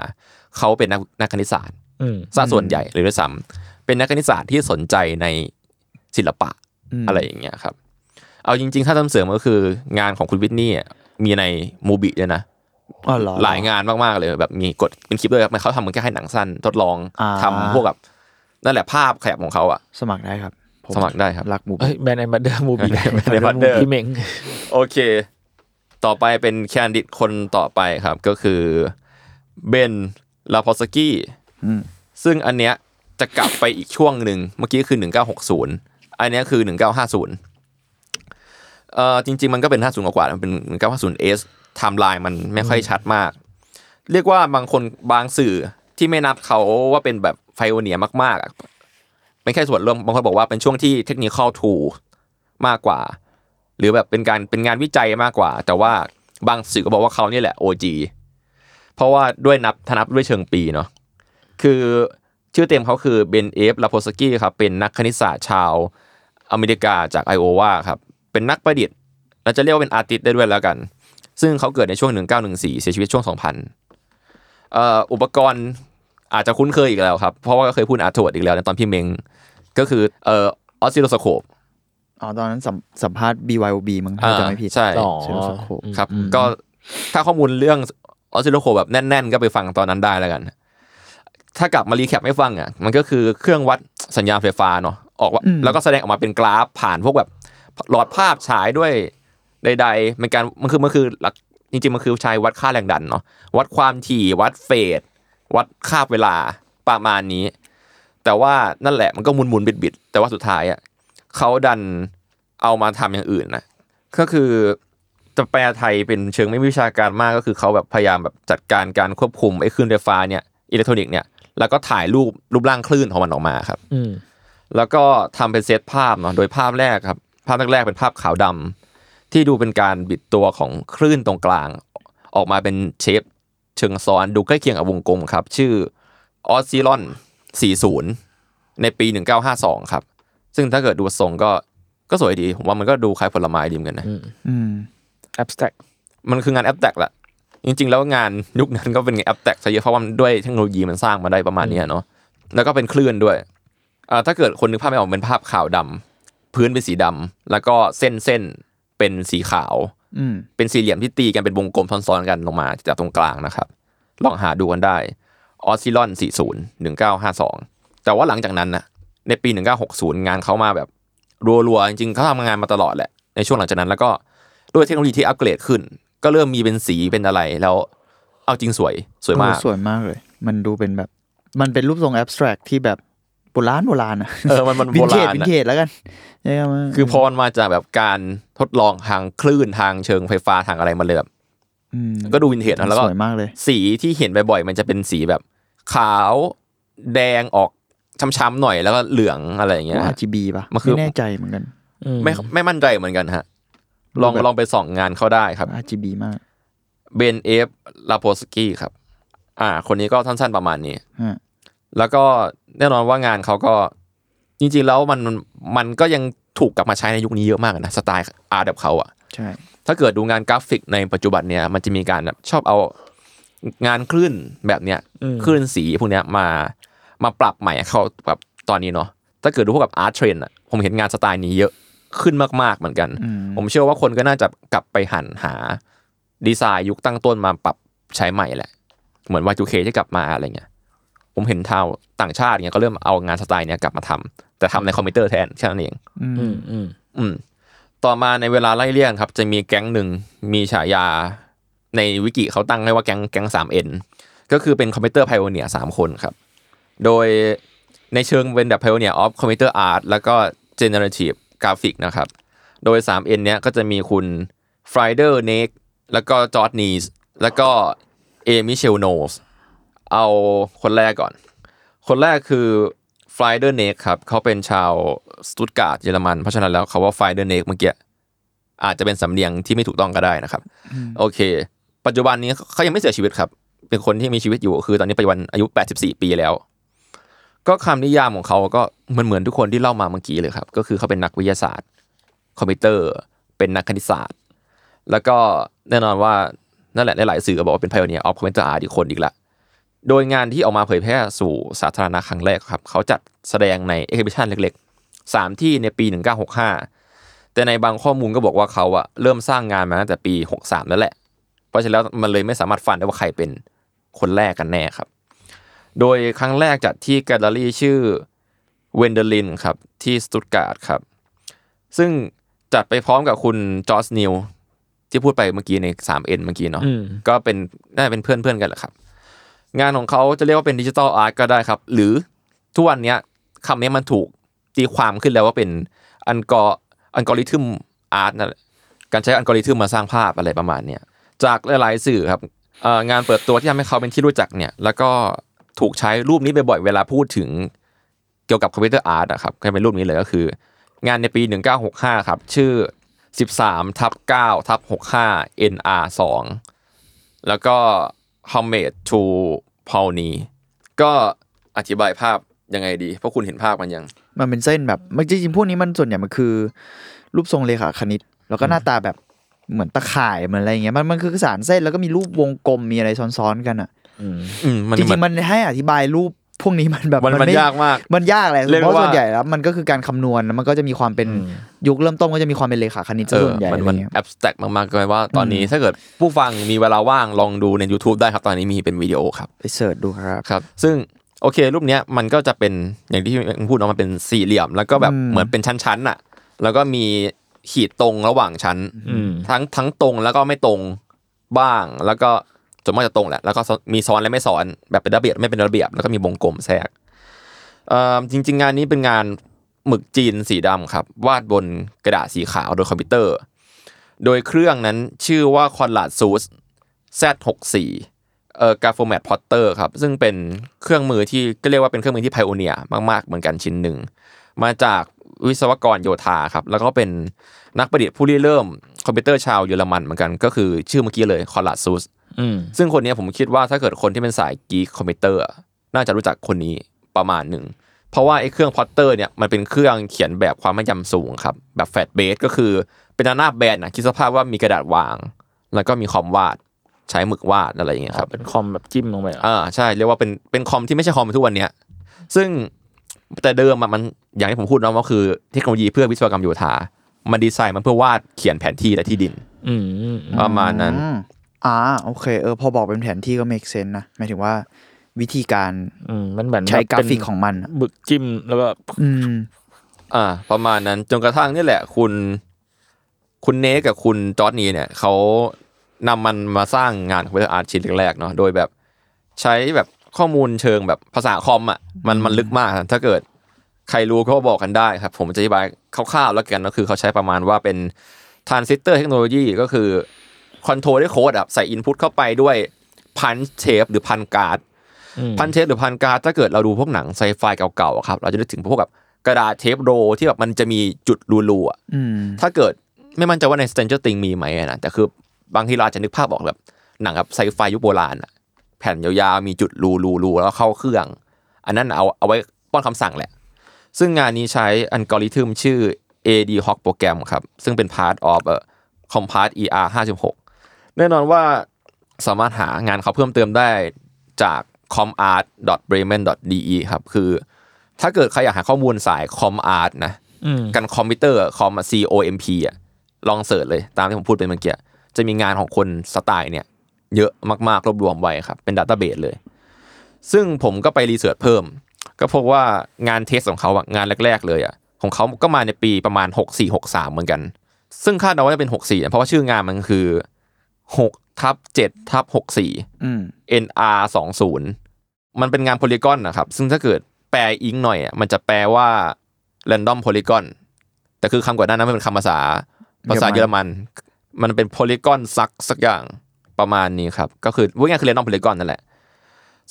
C: เขาเป็นนักนักคณิตศาสตร์
B: อืม
C: ซะส่วนใหญ่เลยด้วยซ้ำเป็นนักคณิตศาสตร์ที่สนใจในศิลปะ
D: ม
C: อะไรอย่างเงี้ยครับ เอาจริง ๆ ถ้าทำเสริมก็คืองานของคุณวิทนี่อะมีในมูบิด้วยนะ
D: อ๋อเหรอ
C: หลายงานมากๆเลยแบบมีกดเป็นคลิปด้วยครับมันเขาทำเหมือนแค่ให้หนังสั้นทดลอง
D: อ่า
C: ทำพวกแบบนั่นแหละภาพขยับของเขาอะ
D: สมัครได้ครับผ
C: สมัครได้ครับ
D: รักหมู
B: เอ้ยแบรนด์ไอบัตเดอร์มูบี
C: Band and Butter
B: พี่เม้ง
C: โอเค ต่อไปเป็นแคนดิดคนต่อไปครับ ก็คือเบนลาพอสกี้
D: อืม
C: ซึ่งอันเนี้ยจะกลับไปอีกช่วงหนึ่งเมื่อกี้คือ1960อันเนี้ยคือ1950เอ่อจริง ๆ มันก็เป็น50กว่าๆมันเป็น 1950S ไทม์ไลน์มันไม่ค่อยชัดมาก เรียกว่าบางคนบางสื่อที่ไม่นับเขาว่าเป็นแบบ pioneer มากๆอะ เป็นแค่ส่วนริ่มบางคนบอกว่าเป็นช่วงที่ technical tool มากกว่า หรือแบบเป็นการเป็นงานวิจัยมากกว่า แต่ว่าบางสื่อก็บอกว่าเขานี่แหละ OG เพราะว่าด้วยนับทนับด้วยเชิงปีเนาะคือชื่อเต็มเขาคือ Ben F. Laposky ครับเป็นนักคณิตศาสตร์ชาวอเมริกาจากไอโอวาครับเป็นนักประดิษฐ์เราจะเรียกว่าเป็น artist ได้ด้วยแล้วกัน ซึ่งเขาเกิดในช่วง 1914 เสียชีวิตช่วง 2000เอ่ออุปกรณ์ อาจจะคุ้นเคยอีกแล้วครับ เพราะว่าเคยพูดอาร์ทวดอีกแล้วในตอนพี่เมงก็คือเอ่อออสซิโลสโคป
D: อ๋อตอนนั้นสัมสัมภาษณ์ BYOB มั้งถ้าจะไม่ผิด
C: ใช่
B: อ๋อ
D: เซลล์สโคป
C: ครับ ก็ถ้าข้อมูลเรื่องออสซิโลโคแบบแน่น ๆ ก็ไปฟังตอนนั้นได้แล้วกัน ถ้ากลับมา recap ให้ฟังอะมันก็คือเครื่องวัดสัญญาณไฟฟ้าเนาะออกว่า
D: อืม
C: แล้วก็แสดงออกมาเป็นกราฟผ่านพวกแบบหลอดภาพฉายด้วยใดๆเป็นการมันคือมันคือหลักจริงๆมันคือใช้วัดค่าแรงดันเนาะวัดความถี่วัดเฟส วัดคาบเวลาประมาณนี้ แต่ว่านั่นแหละมันก็หมุนๆบิดๆแต่ว่าสุดท้ายอะเขาดันเอามาทำอย่างอื่นนะก็คือจะแปลไทยเป็นเชิงไม่วิชาการมากก็คือเขาแบบพยายามแบบจัดการการควบคุมไอ้คลื่นไฟฟ้าเนี่ยอิเล็กทรอนิกส์เนี่ยแล้วก็ถ่ายรูปรูปร่างคลื่นของมันออกมาครับ
B: อืม
C: แล้วก็ทำเป็นเซตภาพเนาะโดยภาพแรกครับ ภาพแรกๆเป็นภาพขาวดำที่ดูเป็นการบิดตัวของคลื่นตรงกลาง ออกมาเป็น shape เชิงซ้อนดูใกล้เคียงกับวงกลมครับ ชื่อ Oscillon 40 ในปี 1952 ครับ ซึ่งถ้าเกิดดูทรงก็ก็สวยดี ผมว่ามันก็ดูคล้ายผลไม้ดีเหมือนกันนะ
D: อืม
B: abstract
C: มันคืองาน abstract แหละจริง ๆ แล้วงานยุคนั้นก็เป็นงาน abstract ซะเยอะเพราะว่ามันด้วยเทคโนโลยีมันสร้างมาได้ประมาณเนี้ยเนาะแล้วก็เป็นคลื่นด้วยอ่าถ้าเกิดคนนึกภาพไม่ออกเป็นภาพขาวดำพื้นเป็นสีดำแล้วก็เส้นเส้นเป็นสีขาว
D: อืม
C: เป็นสี่เหลี่ยมที่ตีกันเป็นวงกลมซ้อนๆกันลงมาจากตรงกลางนะครับ ลองหาดูกันได้ออสซิลอน40 1952 แต่ว่าหลังจากนั้นนะในปี 1960 งานเขามาแบบรัวๆ จริงๆเขาทำงานมาตลอดแหละ ในช่วงหลังจากนั้นแล้วก็ด้วยเทคโนโลยีที่อัปเกรดขึ้น ก็เริ่มมีเป็นสีเป็นอะไรแล้ว เอาจริงสวยสวยมาก
D: โอ้สวยมากเลย มันดูเป็นแบบ มันเป็นรูปทรงแอบสแตรกที่แบบ โบราณโบราณอะ
C: เออมันมัน
D: วิ
C: โบ
D: นเท
C: รา
D: จ
C: ณ
D: วิน
C: อะ
D: เทจแล้วกันใช่ไหม
C: คือพอมันมาจากแบบการทดลองทางคลื่นทางเชิงไฟฟ้าทางอะไรมาเลยแบบ
D: ม
C: ก็ดูวินเทจนะแล้วก็
D: สวยมากเลย
C: สีที่เห็นบ่อยๆมันจะเป็นสีแบบ ขาวแดงออกช้ำๆหน่อยแล้วก็เหลืองอะไรอย่างเงี้ย
D: ว่า
C: ฮะ
D: RGB ป่ะ
C: มันคือ
D: ไม่แน่ใจเหมือนกัน
B: อืม
C: ไม่ไม่มั่นใจเหมือนกันฮะ ลอง
D: แบบ
C: ลองไปส่องงานเขาได้ครับ
D: RGB มาก
C: Ben F. Laposky ครับ อ่า คนนี้ก็สั้นๆประมาณนี้
D: ฮะ
C: แล้วก็แน่นอนว่างานเขาก็จริงๆแล้วมันมันก็ยังถูกกลับมาใช้ในยุคนี้เยอะมากนะสไตล์ art แบบเขาอะ
D: ใช่
C: ถ้าเกิดดูงานกราฟิกในปัจจุบันเนี่ยมันจะมีการแบบชอบเอางานคลื่นแบบเนี้ย
B: อืม
C: คลื่นสีพวกเนี้ยมามาปรับใหม่เข้าแบบตอนนี้เนาะถ้าเกิดดูพวกกับ art trend อะผมเห็นงานสไตล์นี้เยอะขึ้นมากๆเหมือนกัน
D: อืม
C: ผมเชื่อว่าคนก็น่าจะกลับไปหันหาดีไซน์ยุคตั้งต้นมาปรับใช้ใหม่แหละ เหมือน Y2K ที่กลับมาอะไรเงี้ย ผมเห็นทางต่างชาติเนี่ยก็เริ่มเอางานสไตล์เนี้ยกลับมาทำแต่ทำในคอมพิวเตอร์แทนแค่นั้นเอง
D: อืม
B: อืมอืม
C: อืมต่อมาในเวลาไล่เลี่ยกันครับ จะมีแก๊งหนึ่งมีฉายาในวิกิเขาตั้งให้ว่าแก๊งแก๊งสาม Nก็คือเป็น computer pioneer สามคนครับ โดยในเชิงเป็นแบบ pioneer of computer art แล้วก็ generative graphic นะครับ โดย 3N เนี้ยก็จะมีคุณ Frieder Nake แล้วก็ Georg Nees แล้วก็ A. Michael Noll เอาคนแรกก่อน คนแรกคือ Frieder Nake ครับเขาเป็นชาวสตุตการ์ตเยอรมันเพราะฉะนั้นแล้วเขาว่า Frieder Nake เมื่อกี้อาจจะเป็นสำเนียงที่ไม่ถูกต้องก็ได้นะครับ โอเค ปัจจุบันนี้เขายังไม่เสียชีวิตครับ เป็นคนที่มีชีวิตอยู่คือ ตอนนี้ปัจจุบันอายุ 84 ปีแล้ว ก็คำนิยามของเขาก็เหมือนเหมือนทุกคนที่เล่ามาเมื่อกี้เลยครับ ก็คือเขาเป็นนักวิทยาศาสตร์ คอมพิวเตอร์ เป็นนักคณิตศาสตร์ แล้วก็แน่นอนว่านั่นแหละหลายๆสื่อก็บอกว่าเป็น pioneer of computer art อีกคนอีกละ โดยงานที่ออกมาเผยแพร่สู่สาธารณะครั้งแรกครับ เขาจัดแสดงใน exhibition เล็กๆสามที่ในปี 1965 แต่ในบางข้อมูลก็บอกว่าเขาอะเริ่มสร้างงานมาตั้งแต่ปี 63แล้วแหละ เพราะฉะนั้นแล้วมันเลยไม่สามารถฟันได้ว่าใครเป็นคนแรกกันแน่ครับ โดยครั้งแรกจัดที่แกลเลอรี่ชื่อ Wendelin ครับที่สตุตการ์ตครับ ซึ่งจัดไปพร้อมกับคุณ Georg Nees ที่พูดไปเมื่อกี้ใน 3N เมื่อกี้เนาะ
B: อืม
C: ก็เป็นน่าจะเป็นเพื่อนเพื่อนๆกันแหละครับ งานของเขาจะเรียกว่าเป็น digital art ก็ได้ครับ หรือทุกวันนี้คำนี้มันถูกตีความขึ้นแล้วว่าเป็นอัลกออัลกอริทึม art นั่นแหละการใช้อัลกอริทึมมาสร้างภาพอะไรประมาณเนี้ยจากหลายๆสื่อครับงานเปิดตัวที่ทำให้เขาเป็นที่รู้จักเนี่ย แล้วก็ถูกใช้รูปนี้บ่อยๆเวลาพูดถึงเกี่ยวกับ computer art อะครับก็เป็นรูปนี้เลยก็คือ งานในปี 1965 ครับ ชื่อ 13ทับ9ทับ65 NR 2 แล้วก็ Homemade to p a u n y ก็อธิบายภาพยังไงดี เพราะคุณเห็นภาพมันยัง
D: มันเป็นเส้นแบบมันจริงๆพวกนี้มันส่วนใหญ่มันคือ รูปทรงเลขาคณิต แล้วก็หน้าตาแบบเหมือนตะข่ายเหมือนอะไรอย่างเงี้ยมันมันคือสารเส้นแล้วก็มีรูปวงกลมมีอะไรซ้อนๆกันอะ
B: อืม
C: อืมมัน
D: จริงๆมันให้อธิบายรูปพ วกนี้มันแบบ
C: มันมัน
D: ไยา
C: กมาก
D: มันยากแหละ
C: เรียก
D: เพราะ
C: ว่า
D: ส่วนใหญ่แล้วมันก็คือการคำนวณแล้วมันก็จะมีความเป็น
B: อืม
D: ยุคเริ่มต้นก็จะมีความเป็นเลขาคณิตซะ
C: เออ
D: ส่วนใหญ่
C: มัน
D: อะไร
C: มัน
D: เงี้ย
C: abstract มากๆเลยว่าตอนนี้ถ้าเกิดผู้ฟังมีเวลาว่างลองดูใน YouTube ได้ครับตอนนี้มีเป็นวิดีโอครับ
D: ไป search ดูครับ
C: ครับ ซึ่งโอเครูปเนี้ยมันก็จะเป็นอย่างที่พูดเนาะมันเป็นสี่เหลี่ยม แล้วก็แบบ
D: อืม
C: เหมือนเป็นชั้นๆน่ะ แล้วก็มีขีดตรงระหว่างชั้น
B: อืม
C: ทั้งทั้งตรงแล้วก็ไม่ตรงบ้างแล้วก็ ส่วนมากจะตรงแหละแล้วก็มีซ้อนและไม่ซ้อนแบบเป็นระเบียบไม่เป็นระเบียบแล้วก็มีวงกลมแทรกจริง ๆ งานนี้เป็นงานหมึกจีนสีดำครับ วาดบนกระดาษสีขาวโดยคอมพิวเตอร์ โดยเครื่องนั้นชื่อว่า c o n r a d SUSE Z64 เอ่อ Graphomat plotter ครับ ซึ่งเป็นเครื่องมือที่ก็เรียกว่าเป็นเครื่องมือที่ pioneer มาก ๆ เหมือนกันชิ้นหนึ่ง มาจากวิศวกรโยธาครับ แล้วก็เป็นนักประดิษฐ์ผู้ริเริ่มคอมพิวเตอร์ชาวเยอรมันเหมือนกัน ก็คือชื่อเมื่อกี้เลย Konrad Zuse ซึ่งคนเนี้ยผมคิดว่าถ้าเกิดคนที่เป็นสาย geek คอมพิวเตอร์อะน่าจะรู้จักคนนี้ประมาณหนึ่งเพราะว่าไอ้เครื่อง plotter เนี่ยมันเป็นเครื่องเขียนแบบความแม่นยำสูงครับแบบ flatbed ก็คือเป็นหน้าแบนนะคิดสภาพว่ามีกระดาษวาง แล้วก็มีคอมวาดใช้หมึกวาดอะไรอย่างเงี้ยครับ
B: เป็นคอมแบบจิ้มลงไปเหรอ
C: อ่าใช่เรียกว่าเป็นเป็นคอมที่ไม่ใช่คอมทุกวันเนี้ยซึ่งแต่เดิมอะมันอย่างที่ผมพูดเนาะว่าคือเทคโนโลยีเพื่อวิศวกรรมโยธา มันดีไซน์มันเพื่อวาดเขียนแผนที่และที่ดิน
B: อืมอืม
C: ประมาณนั้น
D: อืมอ่าโอเคเออพอบอกเป็นแผนที่ก็ make sense นะหมายถึงว่า วิธีการ
B: อืมมันเหมือน
D: ใช้
B: แบบ
D: กราฟิก
B: เป็น
D: ของมันอะ
B: หมึกจิ้มแล้วก็
D: อืม
C: อ่า ประมาณนั้นจนกระทั่งนี่แหละ คุณ คุณ Nake กับคุณ Georg Nees เนี่ยเขานำมันมาสร้างงาน computer art ชิ้นแรกๆเนาะโดยแบบใช้แบบข้อมูลเชิงแบบภาษาคอมอะมันมันลึกมากถ้าเกิด ใครรู้ก็บอกกันได้ครับ ผมจะอธิบายคร่าวๆแล้วกันก็คือเขาใช้ประมาณว่าเป็นtransistor technology ก็คือ control ด้วยโค้ดอะใส่ input เข้าไปด้วย punch tape หรือ punch card
B: อืม
C: punch tape หรือ punch card ถ้าเกิดเราดูพวกหนังไซไฟเก่าๆอะครับ เราจะนึกถึงพวกแบบกระดาษเทป roll ที่แบบมันจะมีจุดรูๆอะ
D: อืม
C: ถ้าเกิดไม่มั่นใจว่าใน Stranger Things มีไหมอะนะแต่คือบางทีเราอาจจะนึกภาพออกแบบหนังแบบไซไฟยุคโบราณอะแผ่นยาวๆมีจุดรูรูรูแล้วเข้าเครื่อง อันนั้นเอาเอาไว้ป้อนคำสั่งแหละ ซึ่งงานนี้ใช้อัลกอริทึมชื่อ AD Hoc โปรแกรมครับ ซึ่งเป็น part of เอ่อ Compart ER 56 แน่นอนว่าสามารถหางานเขาเพิ่มเติมได้จาก compart.bremen.de ครับ คือถ้าเกิดใครอยากหาข้อมูลสาย comart นะ
B: อืม
C: กันคอมพิวเตอร์คอม C O M P อะลอง search เลยตามที่ผมพูดไปเมื่อกี้จะมีงานของคนสไตล์เนี่ย เยอะมากๆรวบรวมไว้ครับ เป็น database เลย ซึ่งผมก็ไปรีเสิร์ชเพิ่ม ก็พบว่างานเทสของเขาอะงานแรก ๆ เลยอะของเขาก็มาในปีประมาณ 64 63 เหมือนกัน ซึ่งคาดเดาว่าจะเป็น 64อะเพราะว่าชื่องานมันคือ 6ทับ7ทับ64
D: อืม
C: NR 2 0มันเป็นงานโพลีกอนนะครับ ซึ่งถ้าเกิดแปลอิงหน่อยอะมันจะแปลว่า random polygon แต่คือคำก่อนหน้านั้นมันเป็นคำภาษาภาษา
D: เย
C: เย
D: อ
C: อ
D: ร
C: ร
D: มั
C: มันนมันเป็นโพลีกอนซักสักอย่างประมาณนี้ครับ ก็คือว่าง่ายคือ random polygon นั่นแหละ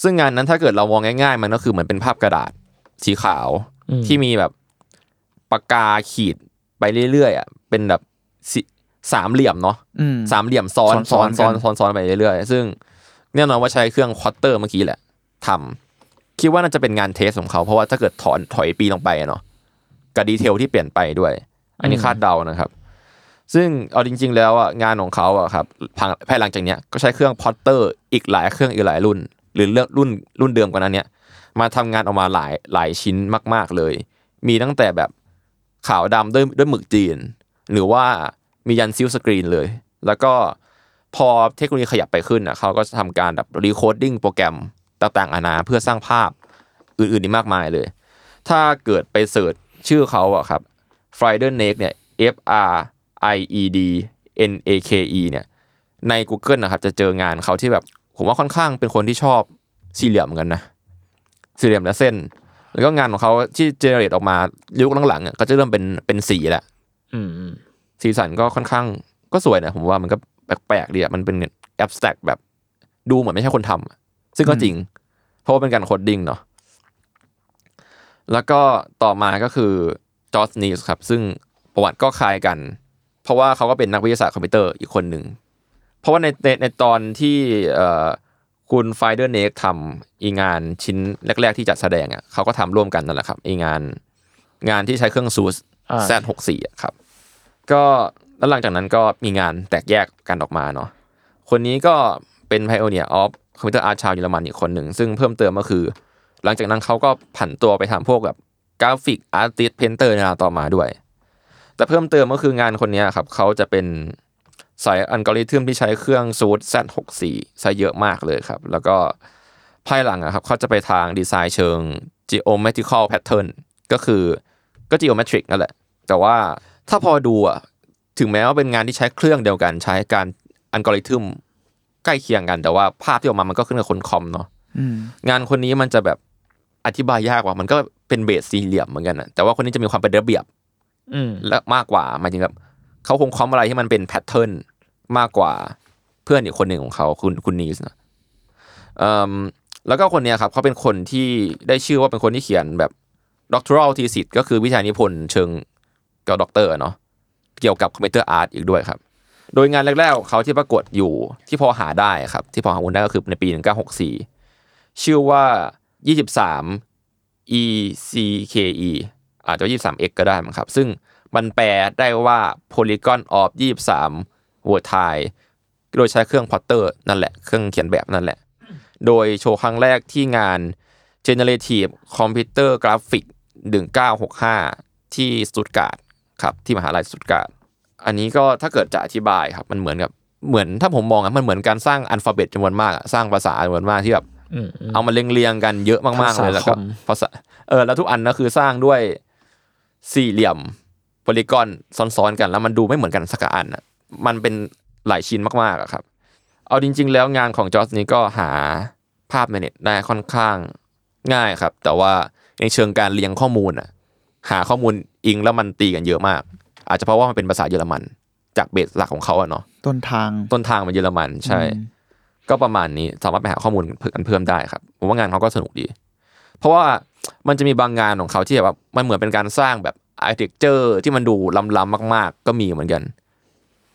C: ซึ่งงานนั้นถ้าเกิดเรามองง่ายๆ มันก็คือเหมือนเป็นภาพกระดาษสีขาว
B: อืม
C: ที่มีแบบปากกาขีดไปเรื่อยๆอะเป็นแบบ สิสามเหลี่ยมเนาะ
D: อืม
C: สามเหลี่ยมซ้อน
D: ซ้
C: ซ้
D: อ
C: อนน
D: ๆกั
C: ซ้อนนซ้อนซ้อนไปเรื่อยๆซึ่งแน่นอนว่าใช้เครื่อง plotter เมื่อกี้แหละทำคิดว่าน่าจะเป็นงาน test ของเขา เพราะว่าถ้าเกิดถอนถอยปีลงไปอะเนาะกับ detail ที่เปลี่ยนไปด้วย อันนี้คาดเดานะครับ ซึ่งเอาจริง ๆ แล้วอะงานของเขาอะครับภายภายหลังจากเนี้ยก็ใช้เครื่อง plotter อีกหลายเครื่องอีกหลายรุ่น หรือเรื่องรุ่นรุ่นเดิมกว่านั้นเนี้ยมาทำงานออกมาหลายหลายชิ้นมาก ๆเลย มีตั้งแต่แบบขาวดำด้วยด้วยหมึกจีน หรือว่า มียัน silkscreen เลย แล้วก็พอเทคโนโลยีขยับไปขึ้นอะเขาก็จะทำการแบบ recoding โปรแกรมต่างๆนานาเพื่อสร้างภาพอื่นๆอีกมากมายเลย ถ้าเกิดไปเสิร์ชชื่อเขาอะครับ Friday Neck เนี่ย F R I E D N A K E เนี่ยใน Google นะครับจะเจองานเขาที่แบบผมว่าค่อนข้างเป็นคนที่ชอบสี่เหลี่ยมกันนะสี่เหลี่ยมและเส้น แล้วก็งานของเขาที่เจเนเรตออกมายุคหลังๆอะก็จะเริ่มเป็นเป็นสีแหละ สีสันก็ค่อนข้างก็สวยนะ ผมว่ามันก็แปลกๆดีอะมันเป็นแอบสแต็กแบบดูเหมือนไม่ใช่คนทำอะซึ่งก็จริง เพราะว่าเป็นการ coding เนาะแล้วก็ต่อมาก็คือ Georg Nees ครับ ซึ่งประวัติก็คล้ายกัน เพราะว่าเขาก็เป็นนักวิทยาศาสตร์คอมพิวเตอร์อีกคนหนึ่ง เพราะว่าในในในตอนที่เอ่อคุณ Frieder Nake ทำอีงานชิ้นแรก ๆ ที่จัดแสดงอะเขาก็ทำร่วมกันนั่นแหละครับอีงานงานที่ใช้เครื่อง Zuse
B: อ่า
C: Z หกสี่ครับ ก็แล้วหลังจากนั้นก็มีงานแตกแยกกันออกมาเนาะคนนี้ก็เป็น pioneer of computer art ชาวเยอรมันอีกคนหนึ่ง ซึ่งเพิ่มเติมก็คือ หลังจากนั้นเขาก็ผันตัวไปทำพวกแบบ graphic artist painter ในเวลาต่อมาด้วย แต่เพิ่มเติมก็คืองานคนนี้ครับเขาจะเป็นสายอัลกอริทึมที่ใช้เครื่องซูด Z64 ใช้เยอะมากเลยครับ แล้วก็ภายหลังอะครับเขาจะไปทางดีไซน์เชิง geometrical pattern ก็คือก็ geometric นั่นแหละ แต่ว่า ถ้าพอดูอะถึงแม้ว่าเป็นงานที่ใช้เครื่องเดียวกันใช้การอัลกอริทึมใกล้เคียงกันแต่ว่าภาพที่ออกมามันก็ขึ้นกับคนคอมเนาะ
D: อืม
C: งานคนนี้มันจะแบบอธิบายยากกว่ามันก็เป็น base สี่เหลี่ยมเหมือนกันนะแต่ว่าคนนี้จะมีความเป็นระเบียบ
B: อืม
C: และมากกว่าหมายถึงแบบเขาคงคอมอะไรที่มันเป็น pattern มากกว่าเพื่อนอีกคนหนึ่งของเขาคุณคุณนีสนะเอ่มแล้วก็คนเนี้ยครับเขาเป็นคนที่ได้ชื่อว่าเป็นคนที่เขียนแบบ doctoral thesis ก็คือวิทยานิพนธ์เชิงเกี่ยวกับด็อกเตอร์เนาะเกี่ยวกับ computer art อีกด้วยครับ โดยงานแรกๆของเขาที่ปรากฏอยู่ที่พอหาได้ครับ ที่พอหามูลได้ก็คือในปี 1964 ชื่อว่า 23 Ecke อาจจะ 23x ก็ได้มั้งครับ ซึ่งมันแปลได้ว่า polygon of 23 vertices โดยใช้เครื่อง plotter นั่นแหละ เครื่องเขียนแบบนั่นแหละ โดยโชว์ครั้งแรกที่งาน Generative Computer Graphic 1965 ที่สตุตการ์ด ครับที่มหาลัยสตุตการ์ดอันนี้ก็ถ้าเกิดจะอธิบายครับมันเหมือนกับเหมือนถ้าผมมองอะมันเหมือนการสร้างอัลฟาเบตจำนวนมากอะสร้างภาษาจำนวนมากที่แบบ
B: อืมอืม
C: เอามาเรียงๆกันเยอะมากๆเลยแล้วก็
B: ภาษาคอม
C: ภาษาเออแล้วทุกอันก็คือสร้างด้วยสี่เหลี่ยมโพลีกอนซ้อนๆกัน แล้วมันดูไม่เหมือนกันสักอันอะมันเป็นหลายชิ้นมากๆอะครับ เอาจริง ๆ แล้วงานของจอร์จนี้ก็หาภาพในเน็ตได้ค่อนข้างง่ายครับ แต่ว่าในเชิงการเรียงข้อมูลอะ หาข้อมูลอิงแล้วมันตีกันเยอะมาก อาจจะเพราะว่ามันเป็นภาษาเยอรมัน จากเบสหลักของเขาอะเนาะ
D: ต้นทาง
C: ต้นทางมันเยอรมันใช่
D: อืม
C: ก็ประมาณนี้สามารถไปหาข้อมูลกันเพิ่มได้ครับผมว่างานเขาก็สนุกดี เพราะว่ามันจะมีบางงานของเขาที่แบบมันเหมือนเป็นการสร้างแบบarchitecture ที่มันดูล้ำๆมาก ๆ ก็มีเหมือนกัน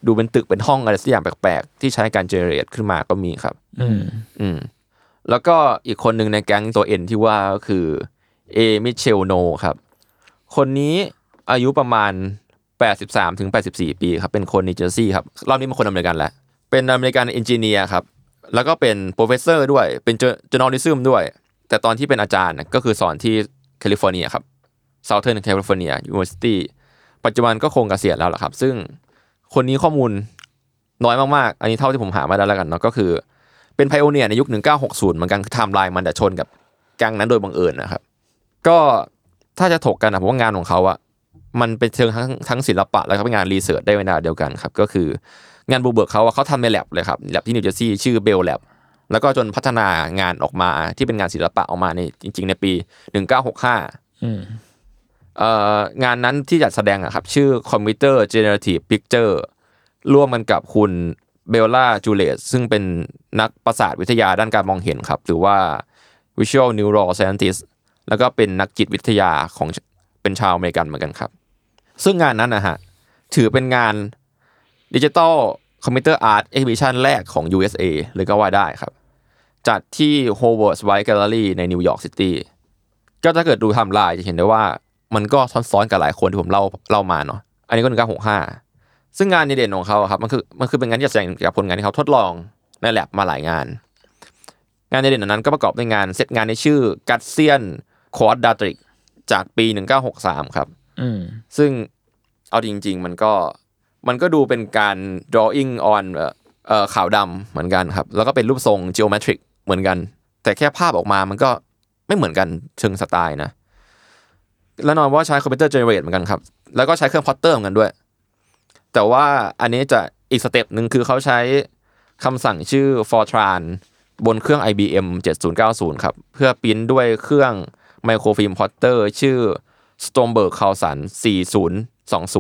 C: ดูเป็นตึกเป็นห้องอะไรสักอย่างแปลกๆ ที่ใช้การ generate ขึ้นมาก็มีครับ
B: อืม
C: อืมแล้วก็อีกคนหนึ่งในแก๊งตัว N ที่ว่าก็คือ A. Michael Noll ครับ คนนี้อายุประมาณ 83ถึง84 ปีครับเป็นคนนิวเจอร์ซีย์ครับรอบนี้เป็นคนอเมริกันแหละเป็น American engineer ครับแล้วก็เป็น professor ด้วยเป็น journalism ด้วย แต่ตอนที่เป็นอาจารย์ก็คือสอนที่แคลิฟอร์เนียครับ Southern California University ปัจจุบันก็คงเกษียณแล้วล่ะครับ ซึ่งคนนี้ข้อมูลน้อยมากๆ อันนี้เท่าที่ผมหามาได้แล้วกันเนาะก็คือเป็น pioneer ในยุค 1960 เหมือนกันคือไทม์ไลน์มันจะชนกับแก๊งนั้นโดยบังเอิญนะครับ ก็ ถ้าจะถกกันนะผมว่างานของเขาอะมันเป็นเชิงทั้งทั้งศิลปะแล้วก็เป็นงาน research ได้เวลาเดียวกันครับ ก็คืองานบุกเบิกเขาอะเขาทำในแลบเลยครับแลบที่นิวเจอร์ซีย์ชื่อ Bell Labแล้วก็จนพัฒนางานออกมาที่เป็นงานศิลปะออกมาในจริง ๆ ในปี1965
B: อืม
C: เอ่องานนั้นที่จัดแสดงอะครับ ชื่อ Computer Generative Picture ร่วมกันกับคุณเบลล่าจูเลสซึ่งเป็นนักประสาทวิทยาด้านการมองเห็นครับ หรือว่า Visual Neuroscientist แล้วก็เป็นนักจิตวิทยาของเป็นชาวอเมริกันเหมือนกันครับ ซึ่งงานนั้นนะฮะถือเป็นงานdigital computer art exhibition แรกของ USA เลยก็ว่าได้ครับ จัดที่ Howard Wise Gallery ในนิวยอร์กซิตี้ก็ถ้าเกิดดูไทม์ไลน์จะเห็นได้ว่ามันก็ซ้อนๆกับหลายคนที่ผมเล่าเล่ามาเนาะอันนี้ก็หนึ่งเก้าหกห้าซึ่งงานเด่นของเขาครับมันคือมันคือเป็นงานที่แสดงกับผลงานที่เขาทดลองในแลบมาหลายงาน งานในเด่นนั้นก็ประกอบด้วยงานเซตงานในชื่อกัตเซียน g a t s i a n Quadratic จากปี 1963 ครับ
B: อืม
C: ซึ่งเอาจริง ๆ มันก็มันก็ดูเป็นการ drawing on เอ่อเอ่อขาวดำเหมือนกันครับ แล้วก็เป็นรูปทรง geometric เหมือนกัน แต่แค่ภาพออกมามันก็ไม่เหมือนกันเชิงสไตล์นะแล้วนอนว่าใช้คอมพิวเตอร์ generate เหมือนกันครับ แล้วก็ใช้เครื่อง plotter เหมือนกันด้วย แต่ว่าอันนี้จะอีก step หนึ่งคือเขาใช้คำสั่งชื่อ Fortran บนเครื่อง IBM 7090 ครับ เพื่อปริ้นด้วยเครื่อง microfilm plotter ชื่อ Stromberg c a r l s o n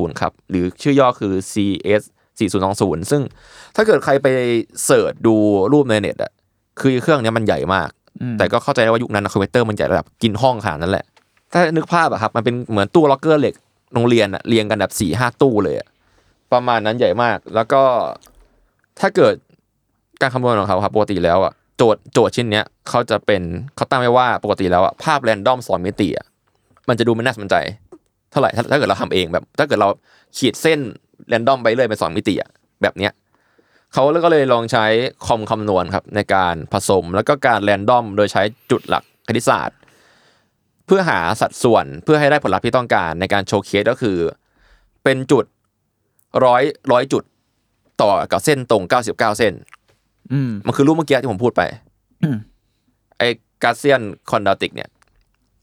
C: 4020 ครับ หรือชื่อย่อคือ SC 4020 ซึ่งถ้าเกิดใครไป search ดูรูปในเน็ตอะคือเครื่องเนี้ยมันใหญ่มาก แต่ก็เข้าใจได้ว่ายุคนั้นนะคอมพิวเตอร์มันใหญ่ระดับกินห้องขนาดนั้นแหละ ถ้านึกภาพอะครับ มันเป็นเหมือนตู้ล็อกเกอร์เหล็กโรงเรียนอะเรียงกันแบบสี่ห้าตู้เลยอะประมาณนั้นใหญ่มาก แล้วก็ถ้าเกิดการคำนวณของเขาครับปกติแล้วอะ โจทย์โจทย์ชิ้นเนี้ยเขาจะเป็นเขาตั้งไว้ว่าปกติแล้วอะภาพแรนดอมสองมิติอะมันจะดูไม่น่าสนใจ เท่าไหร่ถ้าถ้าเกิดเราทำเองแบบ ถ้าเกิดเราขีดเส้นแรนดอมไปเรื่อยเป็นสองมิติอะแบบเนี้ยเขาก็เลยลองใช้คอมคำนวณครับในการผสมแล้วก็การแรนดอมโดยใช้จุดหลักคณิตศาสตร์ เพื่อหาสัดส่วนเพื่อให้ได้ผลลัพธ์ที่ต้องการในการโชว์เคสก็คือ เป็นจุดร้อยร้อยจุดต่อกับเส้นตรง 99 เส้น
D: ม
C: มันคือรูปเมื่อกี้ที่ผมพูดไป
D: อืม
C: ไอ้ Gaussian Quadratic เนี่ย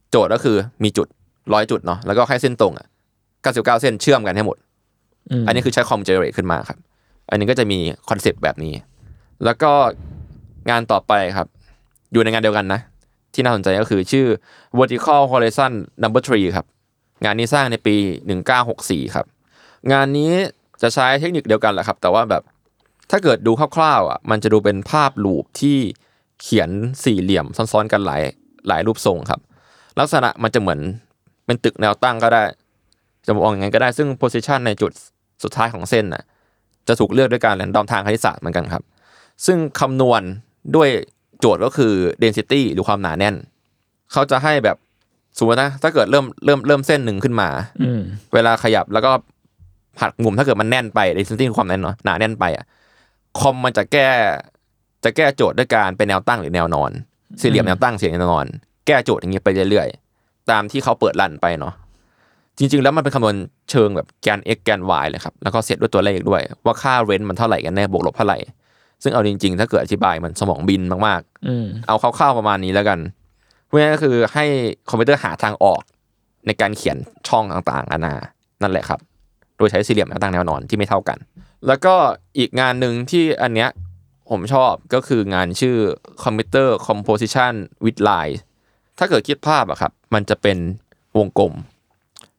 C: โจทย์ก็คือมีจุดร้อยจุดเนาะแล้วก็ให้เส้นตรงอะ99เส้นเชื่อมกันให้หมด
B: อืม
C: อันนี้คือใช้คอม generate ขึ้นมาครับ อันนี้ก็จะมี concept แบบนี้ แล้วก็งานต่อไปครับ อยู่ในงานเดียวกันนะ ที่น่าสนใจก็คือชื่อ vertical horizon number three ครับ งานนี้สร้างในปี 1964 ครับ งานนี้จะใช้เทคนิคเดียวกันแหละครับ แต่ว่าแบบ ถ้าเกิดดูคร่าวๆอะมันจะดูเป็นภาพลูปที่เขียนสี่เหลี่ยมซ้อนๆกันหลายหลายรูปทรงครับ ลักษณะมันจะเหมือนเป็นตึกแนวตั้งก็ได้ จะมองอย่างนั้นก็ได้ซึ่ง position ในจุดสุดท้ายของเส้นน่ะจะถูกเลือกด้วยการแรนดอมทางคณิตศาสตร์เหมือนกันครับ ซึ่งคำนวณด้วยโจทย์ก็คือ density หรือความหนาแน่น เขาจะให้แบบสมมตินะถ้าเกิดเริ่มเริ่มเริ่มเส้นหนึ่งขึ้นมา
B: อืม
C: เวลาขยับแล้วก็หักมุมถ้าเกิดมันแน่นไป density คือความแน่นเนาะหนาแน่นไปอะ คอมมันจะแก้ จะแก้โจทย์ด้วยการเป็นแนวตั้งหรือแนวนอน สี่เหลี่ยมแนวตั้งสี่เหลี่ยมแนวนอน แก้โจทย์อย่างนี้ไปเรื่อยๆ ตามที่เขาเปิดรันไปเนาะจริง ๆ แล้วมันเป็นคำนวณเชิงแบบแกน x แกน y เลยครับ แล้วก็เซตด้วยตัวเลขด้วย ว่าค่าเรนต์มันเท่าไหร่กันแน่บวกลบเท่าไหร่ ซึ่งเอาจริง ๆ ถ้าเกิดอธิบายมันสมองบินมาก
B: อืม
C: ๆเอาคร่าวๆประมาณนี้แล้วกันเพื่อก็คือให้คอมพิวเตอร์หาทางออกในการเขียนช่องต่างๆนานานั่นแหละครับ โดยใช้สี่เหลี่ยมแนวตั้งแนวนอนที่ไม่เท่ากัน แล้วก็อีกงานหนึ่งที่อันเนี้ยผมชอบก็คืองานชื่อ Computer Composition with Line ถ้าเกิดคิดภาพอะครับ มันจะเป็นวงกลม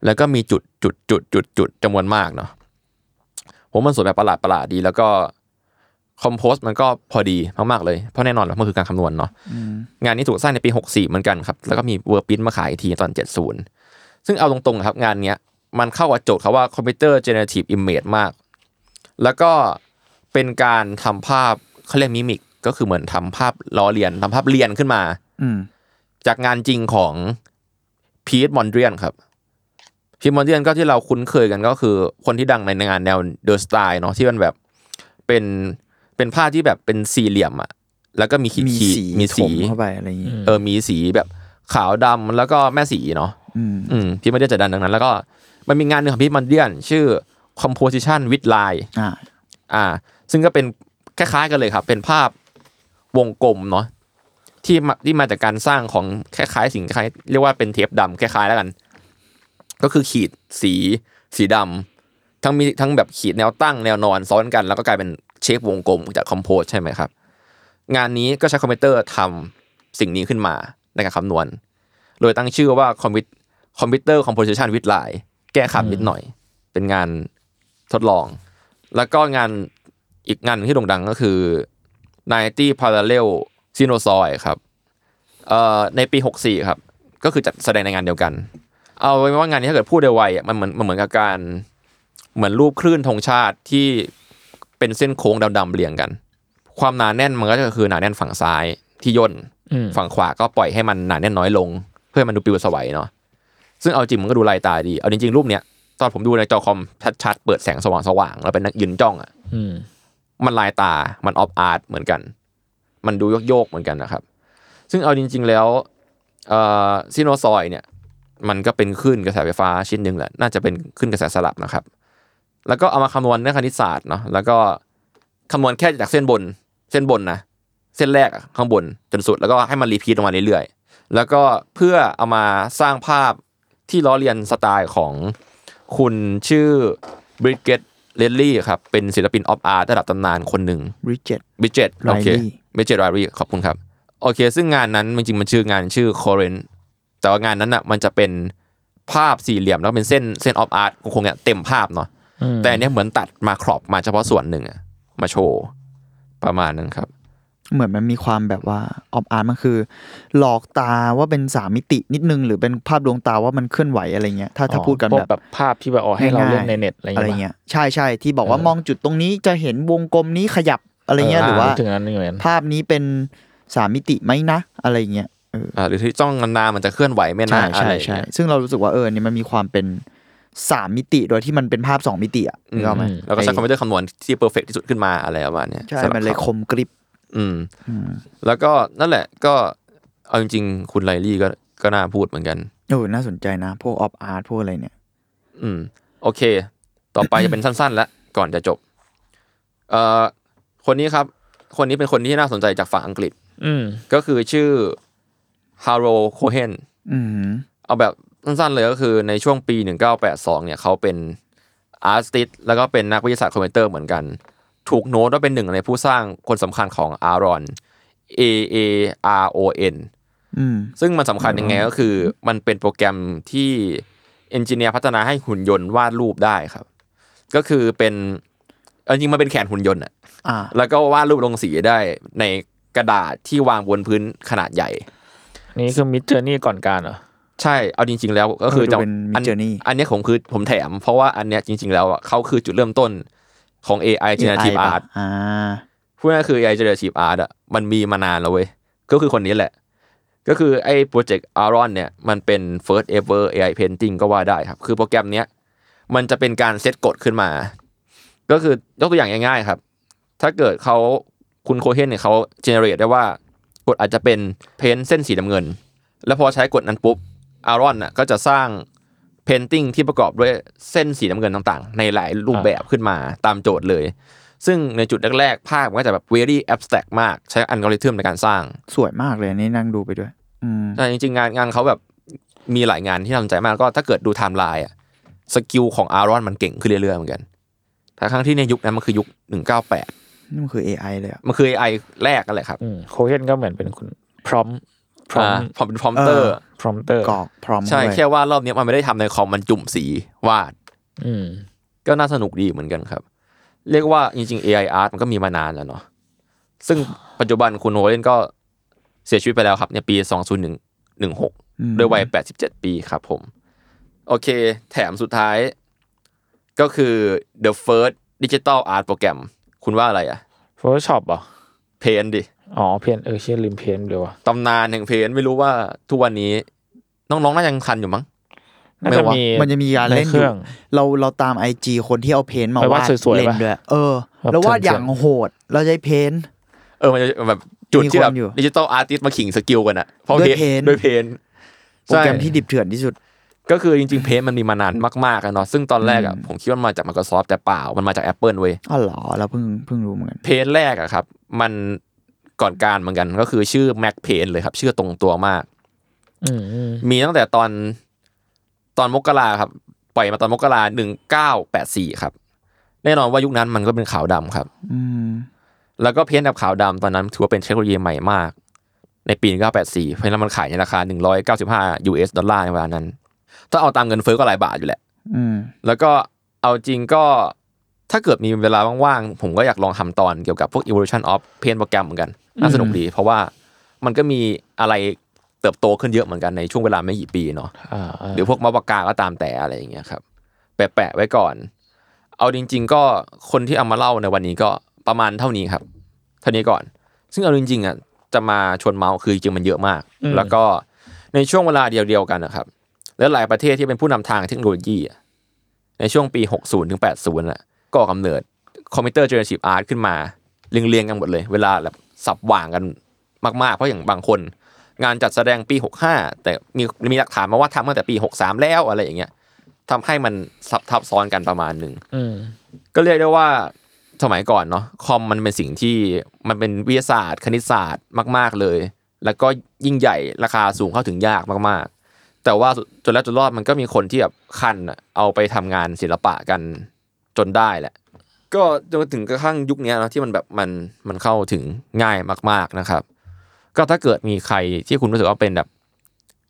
C: แล้วก็มีจุดจุดจุดจุดจุดจำนวนมากเนาะผมมันสวยแบบประหลาดประหลาดดี แล้วก็ compose มันก็พอดีมากๆเลย เพราะแน่นอนว่ามันคือการคำนวณเนาะงานนี้ถูกสร้างในปี 64 เหมือนกันครับ แล้วก็มีเวอร์ปินมาขายอีกทีตอน 70 ซึ่งเอาตรงๆนะครับงานเนี้ยมันเข้ากับโจทย์เขาว่าคอมพิวเตอร์เจเน r ทีฟอิมเมจมาก แล้วก็เป็นการทำภาพเขาเรียก mimic ก็คือเหมือนทำภาพล้อเลียนทำภาพเรียนขึ้นมา
D: อืม
C: จากงานจริงของพีทมอนเดรียนครับพีทมอนเดรียนก็ที่เราคุ้นเคยกันก็คือ คนที่ดังในงานแนว De Stijl เนาะที่มันแบบเป็นเป็นภาพที่แบบเป็นสี่เหลี่ยมอะแล้วก็มีขีด
D: มี
C: ขีด
D: สี
C: มี
D: ถ
C: สี
D: มเข้าไปอะไรอย่างงี้
C: เออมีสีแบบขาวดำแล้วก็แม่สีเนาะ
D: อืม
C: อืมพีทมอนเดรียนจะดันดังนั้น แล้วก็มันมีงานหนึ่งของพีทมอนเดรียน ชื่อ composition with line
D: อ่า
C: อ่า ซึ่งก็เป็นคล้ายๆกันเลยครับ เป็นภาพวงกลมเนาะที่มาที่มาจากการสร้างของคล้ายๆสิ่งคล้ายเรียกว่าเป็นเทปดำคล้ายๆแล้วกัน ก็คือขีดสีสีดำทั้งมีทั้งแบบขีดแนวตั้งแนวนอนซ้อนกัน แล้วก็กลายเป็น shape วงกลมจากคอมโพสใช่ไหมครับ งานนี้ก็ใช้คอมพิวเตอร์ทำสิ่งนี้ขึ้นมาในการคำนวณ โดยตั้งชื่อว่าคอมพิวคอมพิวเตอร์ composeิชันวิดไลแก้คำนิดหน่อย เป็นงาน ทดลอง แล้วก็งานอีกงานหนึ่งที่โด่งดังก็คือ90 Parallel s i n o s o i ครับเอ่อในปี 64 ครับ ก็คือจัดแสดงในงานเดียวกัน เอาไว้ว่างานนี้ถ้าเกิดพูดไวๆอะมันเหมือนมันเหมือนกับการเหมือนรูปคลื่นธงชาติที่เป็นเส้นโค้งดำๆเรียงกัน ความหนาแน่นมันก็คือหนาแน่นฝั่งซ้ายที่ย่น
B: อืม
C: ฝั่งขวาก็ปล่อยให้มันหนาแน่นน้อยลง เพื่อให้มันดูปลิวสวัยเนาะซึ่งเอาจริงมันก็ดูลายตาดี เอาจริงๆรูปเนี้ย ตอนผมดูในจอคอมชัดๆเปิดแสงสว่างๆแล้วเป็นนักยืนจ้องอะ
B: อืม
C: มันลายตามัน Op Art เหมือนกัน มันดูโยกๆเหมือนกันนะครับ ซึ่งเอาจริง ๆแล้วเอ่อ sinusoid เนี่ย มันก็เป็นคลื่นกระแสไฟฟ้าชิ้นหนึ่งแหละ น่าจะเป็นคลื่นกระแสสลับนะครับ แล้วก็เอามาคำนวณในคณิตศาสตร์เนาะแล้วก็คำนวณแค่จากเส้นบน เส้นบนนะเส้นแรกอะข้างบนจนสุดแล้วก็ให้มัน repeat ลงมาเรื่อยๆแล้วก็เพื่อเอามาสร้างภาพที่ล้อเลียนสไตล์ของ คุณชื่อ Bridget Riley ครับเป็นศิลปิน Op Art ระดับตำนานคนหนึ่ง
D: ริเจ็ต
C: บิเจตโอเค
D: Riley
C: บิเจตไรรี่ขอบคุณครับ โอเค ซึ่งงานนั้นจริงๆมันชื่องานชื่อ c o r e n แต่ว่างานนั้นอะมันจะเป็นภาพสี่เหลี่ยมแล้วเป็นเส้นเส้น Op Art คงๆเนี่ยเต็มภาพเนาะ
B: อืม
C: แต่อันเนี้ยเหมือนตัดมาครอบมาเฉพาะส่วนหนึ่งอะมาโชว์ประมาณนั้นครับ
D: เหมือนมันมีความแบบว่าOp Art มันคือ หลอกตาว่าเป็นสามมิตินิดนึง หรือเป็นภาพดวงตาว่ามันเคลื่อนไหวอะไรเงี้ยถ้าถ้าพูดกัน
B: พว
D: แบบ
B: แบบภาพที่แบบออกให้เราเล่นในเน็ตอะไร
D: อะไร
B: เงี้ย
D: เงี้ยใช่ใช่ที่บอกว่า
B: เออ
D: มองจุดตรงนี้จะเห็นวงกลมนี้ขยับอะไรเงี้ย
C: เออ
D: หรือว่า
B: ถึงนั้นนี่เหมือน
D: ภาพนี้เป็นสามมิติไหมนะ อะไรเงี้ยเออ
C: อ่าหรือที่จ้องนานๆมันจะเคลื่อนไหวไม่
D: ใช่
C: นานอะ
D: ใช่
C: ไรอย่าง
D: ใช่
C: เงี้ย
D: ซึ่งเรารู้สึกว่าเออเนี่ยมันมีความเป็นสามมิติโดยที่มันเป็นภาพสองมิติอะนึกออกไหม
C: แล้วก็ใช้คอมพิวเตอร์คำนวณที่ perfect ที่สุดขึ้นมาอะไรประมาณเนี้ย
D: ใช่
C: สำหรับ
D: มันเลย
C: ขา
D: คมกริบ
C: อืม แล้วก็นั่นแหละ ก็เอาจริงๆคุณไลลี่ก็ก็น่าพูดเหมือนกัน
D: เออน่าสนใจนะ พวกออฟอาร์ตพวกอะไรเนี่ย
C: อืม โอเค ต่อไปจะเป็นสั้นๆ แล้วก่อนจะจบ เอ่อคนนี้ครับ คนนี้เป็นคนที่น่าสนใจจากฝั่งอังกฤษ
B: อืม
C: ก็คือชื่อฮาร์โรโคเฮน
D: อืม
C: เอาแบบสั้นๆเลยก็คือในช่วงปี 1982 เนี่ยเขาเป็นartist แล้วก็เป็นนักวิทยาศาสตร์คอมพิวเตอร์เหมือนกัน ถูกโน้ตว่าเป็นหนึ่งในผู้สร้างคนสำคัญของ AARON A A R O N
D: อืม
C: ซึ่งมันสำคัญยังไงก็คือ มันเป็นโปรแกรมที่ engineer พัฒนาให้หุ่นยนต์วาดรูปได้ครับ ก็คือเป็นเอาจริงๆมันเป็นแขนหุ่นยนต์อะ
D: อ่า
C: แล้วก็วาดรูปลงสีได้ในกระดาษที่วางบนพื้นขนาดใหญ่
B: นี่คือ Midjourney ก่อนกาลเหรอ
C: ใช่เอาจริง ๆ แล้วก็คือ
D: เออดู
C: จะ
D: เป็น
C: อัน
D: Midjourney
C: อันเนี้ยผมคือผมแถม เพราะว่าอันเนี้ยจริง ๆ แล้วอะเขาคือจุดเริ่มต้น ของ AI generative
D: AI ป่ะ
C: art
D: อ่า
C: พูดง่ายๆคือ AI generative art อะมันมีมานานแล้วเว้ยก็คือคนนี้แหละ ก็คือไอ้โปรเจกต์ Aaron เนี่ยมันเป็น first ever AI painting ก็ว่าได้ครับ คือโปรแกรมเนี้ยมันจะเป็นการเซตกฎขึ้นมา ก็คือยกตัวอย่างง่ายๆครับ ถ้าเกิดเขาคุณโคเฮนเนี่ยเขา generate ได้ว่ากฎอาจจะเป็น paint เส้นสีน้ำเงิน แล้วพอใช้กฎนั้นปุ๊บ Aaron น่ะก็จะสร้าง painting ที่ประกอบด้วยเส้นสีน้ำเงินต่างๆ ในหลายรูปแบบขึ้นมาตามโจทย์เลย ซึ่งในจุดแรกๆ ภาพมันก็จะแบบ very abstract มากใช้อัลกอริทึมในการสร้าง
D: สวยมากเลยอันนี่นั่งดูไปด้วยอืม
C: แต่จริงๆ งานงานเขาแบบมีหลายงานที่น่าสนใจมากก็ถ้าเกิดดูไทม์ไลน์อะ skill ของ Aaron มันเก่งขึ้นเรื่อยๆเหมือนกันแต่ครั้งที่ในยุคนั้นมันคือยุค198
D: นี่มันคือ AI เลยอะ
C: มันคือ AI แรกกันแหละครับ
B: อืมโคเฮนก็เหมือนเป็นคุณพร้อมพร้อ
C: อ่ามพอเป็นพรอมเตอร์
D: เออ
B: พร้อมเตอร์
D: กรอกพร้อม
C: ใช่
D: เข้าไป
C: แค่ว่ารอบนี้มันไม่ได้ทำในคอมมันจุ่มสีวาด
B: อืม
C: ก็น่าสนุกดีเหมือนกันครับ เรียกว่าจริงๆ AI art มันก็มีมานานแล้วเนาะซึ่งปัจจุบันคุณโฮเลนก็เสียชีวิตไปแล้วครับ ในปี 2016 ด้วยวัย 87 ปีครับผม โอเค แถมสุดท้าย ก็คือ the first ดิจิตอลอาร์ตโปรแกรมคุณว่าอะไรอะ
B: Photoshop เหรอ
C: เพนดิ
B: อ๋อเพนเออเชื่อลืมเพนเลยว่ะ
C: ตำนานแห่งเพนไม่รู้ว่าทุกวันนี้ น้องๆน่าจะยังทันอยู่มั้ง
B: น่าจะ
C: ไม่วะ
B: มี
D: มันจะมีการเล่น
B: ใน
D: อ
B: เครื่
D: ยู่
B: อง
D: เราเราตามไอจีคนที่เอาเพนท์มา
B: ไปวาด
D: วาด
B: สวยๆ
D: เล่น
B: ปะ
D: ด้วยเออ
B: แบบ
D: แล้ววาด
B: เถื่อนๆ
D: อย่างโหดเราใช้เพนท์
C: เออมันจะแบบจุดที่แบบ
D: มีคนอยู่
C: ดิจิตอลอาร์ติสมาขิงสกิลกันอะเพราะ
D: ด้วย
C: เพน
D: Paint
C: ด้วยเพน
D: โปรแกรมที่ดิบเถื่อนที่สุด
C: ก็คือจริงๆเพนมันมีมานานมากๆอะเนาะซึ่งตอนแรกอะ
D: อืม
C: ผมคิดว่ามันมาจาก Microsoft แต่เปล่ามันมาจาก Apple เว้ย
D: อ๋อเหรอเราเพิ่งเพิ่งรู้เหมือนกัน
C: เพนแรกอะครับ มัน ก่อนการเหมือนกันก็คือชื่อ Mac Paint เลยครับ ชื่อตรงตัวมาก
B: อืมอืม
C: มีตั้งแต่ตอนตอนมกราครับ ปล่อยมาตอนมกราหนึ่งเก้าแปดสี่ครับ แน่นอนว่ายุคนั้นมันก็เป็นขาวดำครับ
D: อืม
C: แล้วก็เพ้นท์แบบขาวดำตอนนั้นถือว่าเป็นเทคโนโลยีใหม่มาก ในปี 1984 เพราะฉะนั้นมันขายในราคา 195 US ดอลลาร์ในเวลานั้น ถ้าเอาตามเงินเฟ้อก็หลายบาทอยู่แหละ
D: อืม
C: แล้วก็เอาจริงก็ถ้าเกิดมีเวลาว่างๆ ผมก็อยากลองทำตอนเกี่ยวกับพวก evolution of paint โปรแกรมเหมือนกัน น่าสนุกดี เพราะว่ามันก็มีอะไรเติบโตขึ้นเยอะเหมือนกันในช่วงเวลาไม่กี่ปีเนาะ
B: อ่าา
C: หรือพวกมาปากกาก็ตามแต่อะไรอย่างเงี้ยครับ แปะๆไว้ก่อน เอาจริง ๆ ก็คนที่เอามาเล่าในวันนี้ก็ประมาณเท่านี้ครับ เท่านี้ก่อน ซึ่งเอาจริงๆอะจะมาชวนเมาท์คือจริงๆมันเยอะมาก แล้วก็ในช่วงเวลาเดียวๆกันนะครับ และหลายประเทศที่เป็นผู้นำทางเทคโนโลยีอะในช่วงปี 60ถึง80แหละก็ก่อกำเนิด computer generative art ขึ้นมาเรียงๆกันหมดเลย เวลาแบบ สับหว่างกันมาก ๆ เพราะอย่างบางคน งานจัดแสดงปี 65 แต่มีมีหลักฐานมาว่าทำตั้งแต่ปี 63 แล้วอะไรอย่างเงี้ยทำให้มันซับทับซ้อนกันประมาณหนึ่ง
B: อืม
C: ก็เรียกได้ว่าสมัยก่อนเนาะคอมมันเป็นสิ่งที่มันเป็นวิทยาศาสตร์ คณิตศาสตร์มาก ๆเลย แล้วก็ยิ่งใหญ่ราคาสูงเข้าถึงยากมาก ๆ แต่ว่าจนแล้วจนรอดมันก็มีคนที่แบบคันอะเอาไปทำงานศิลปะกันจนได้แหละ ก็จนถึงกระทั่งยุคเนี้ยเนอะที่มันแบบมันมันเข้าถึงง่ายมาก ๆนะครับ ก็ถ้าเกิดมีใครที่คุณรู้สึกว่าเป็นแบบ